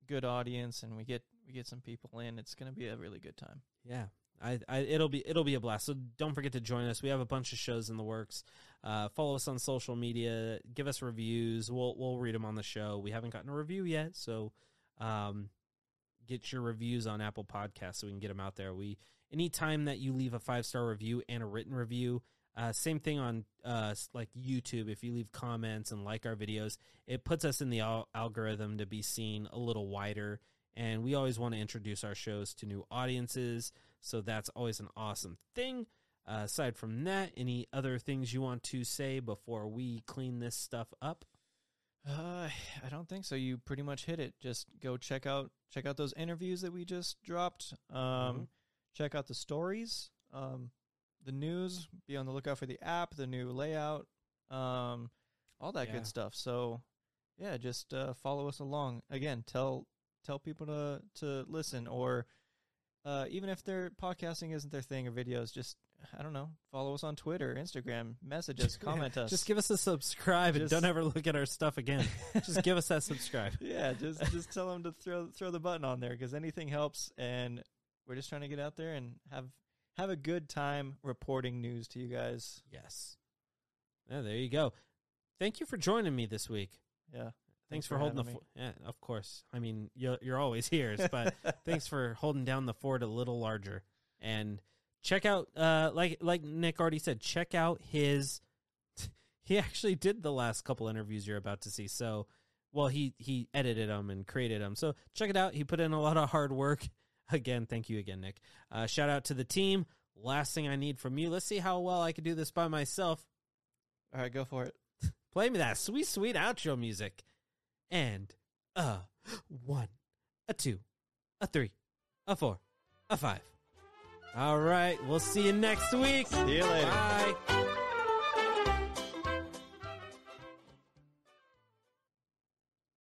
good audience, and we get we get some people in, it's gonna be a really good time. Yeah. I, I it'll be it'll be a blast. So don't forget to join us. We have a bunch of shows in the works. Uh, follow us on social media. Give us reviews. We'll we'll read them on the show. We haven't gotten a review yet, so um, get your reviews on Apple Podcasts so we can get them out there. We anytime that you leave a five star review and a written review. Uh, same thing on uh, like YouTube. If you leave comments and like our videos, it puts us in the al- algorithm to be seen a little wider. And we always want to introduce our shows to new audiences. So that's always an awesome thing. Uh, aside from that, any other things you want to say before we clean this stuff up? Uh, I don't think so. You pretty much hit it. Just go check out check out those interviews that we just dropped. Um, Mhm. check out the stories. Um, the news. Be on the lookout for the app, the new layout, um, all that Yeah. good stuff. So, yeah, just uh, follow us along. Again, tell tell people to to listen, or uh, even if their podcasting isn't their thing or videos, just I don't know, follow us on Twitter, Instagram, message us, comment us. Just give us a subscribe and don't ever look at our stuff again. Just give us that subscribe. yeah, just just tell them to throw throw the button on there because anything helps, and we're just trying to get out there and have have a good time reporting news to you guys. Yes. Yeah, there you go. Thank you for joining me this week. Yeah, Thanks, for, holding the fort. Yeah, of course. I mean, you're, you're always here, but thanks for holding down the fort a little larger. And check out, uh, like like Nick already said, check out his. He actually did the last couple interviews you're about to see. So, well, he he edited them and created them. So check it out. He put in a lot of hard work. Again, thank you again, Nick. Uh, shout out to the team. Last thing I need from you. Let's see how well I can do this by myself. All right, go for it. Play me that sweet, sweet outro music. And a one, a two, a three, a four, a five. All right, we'll see you next week. See you later. Bye.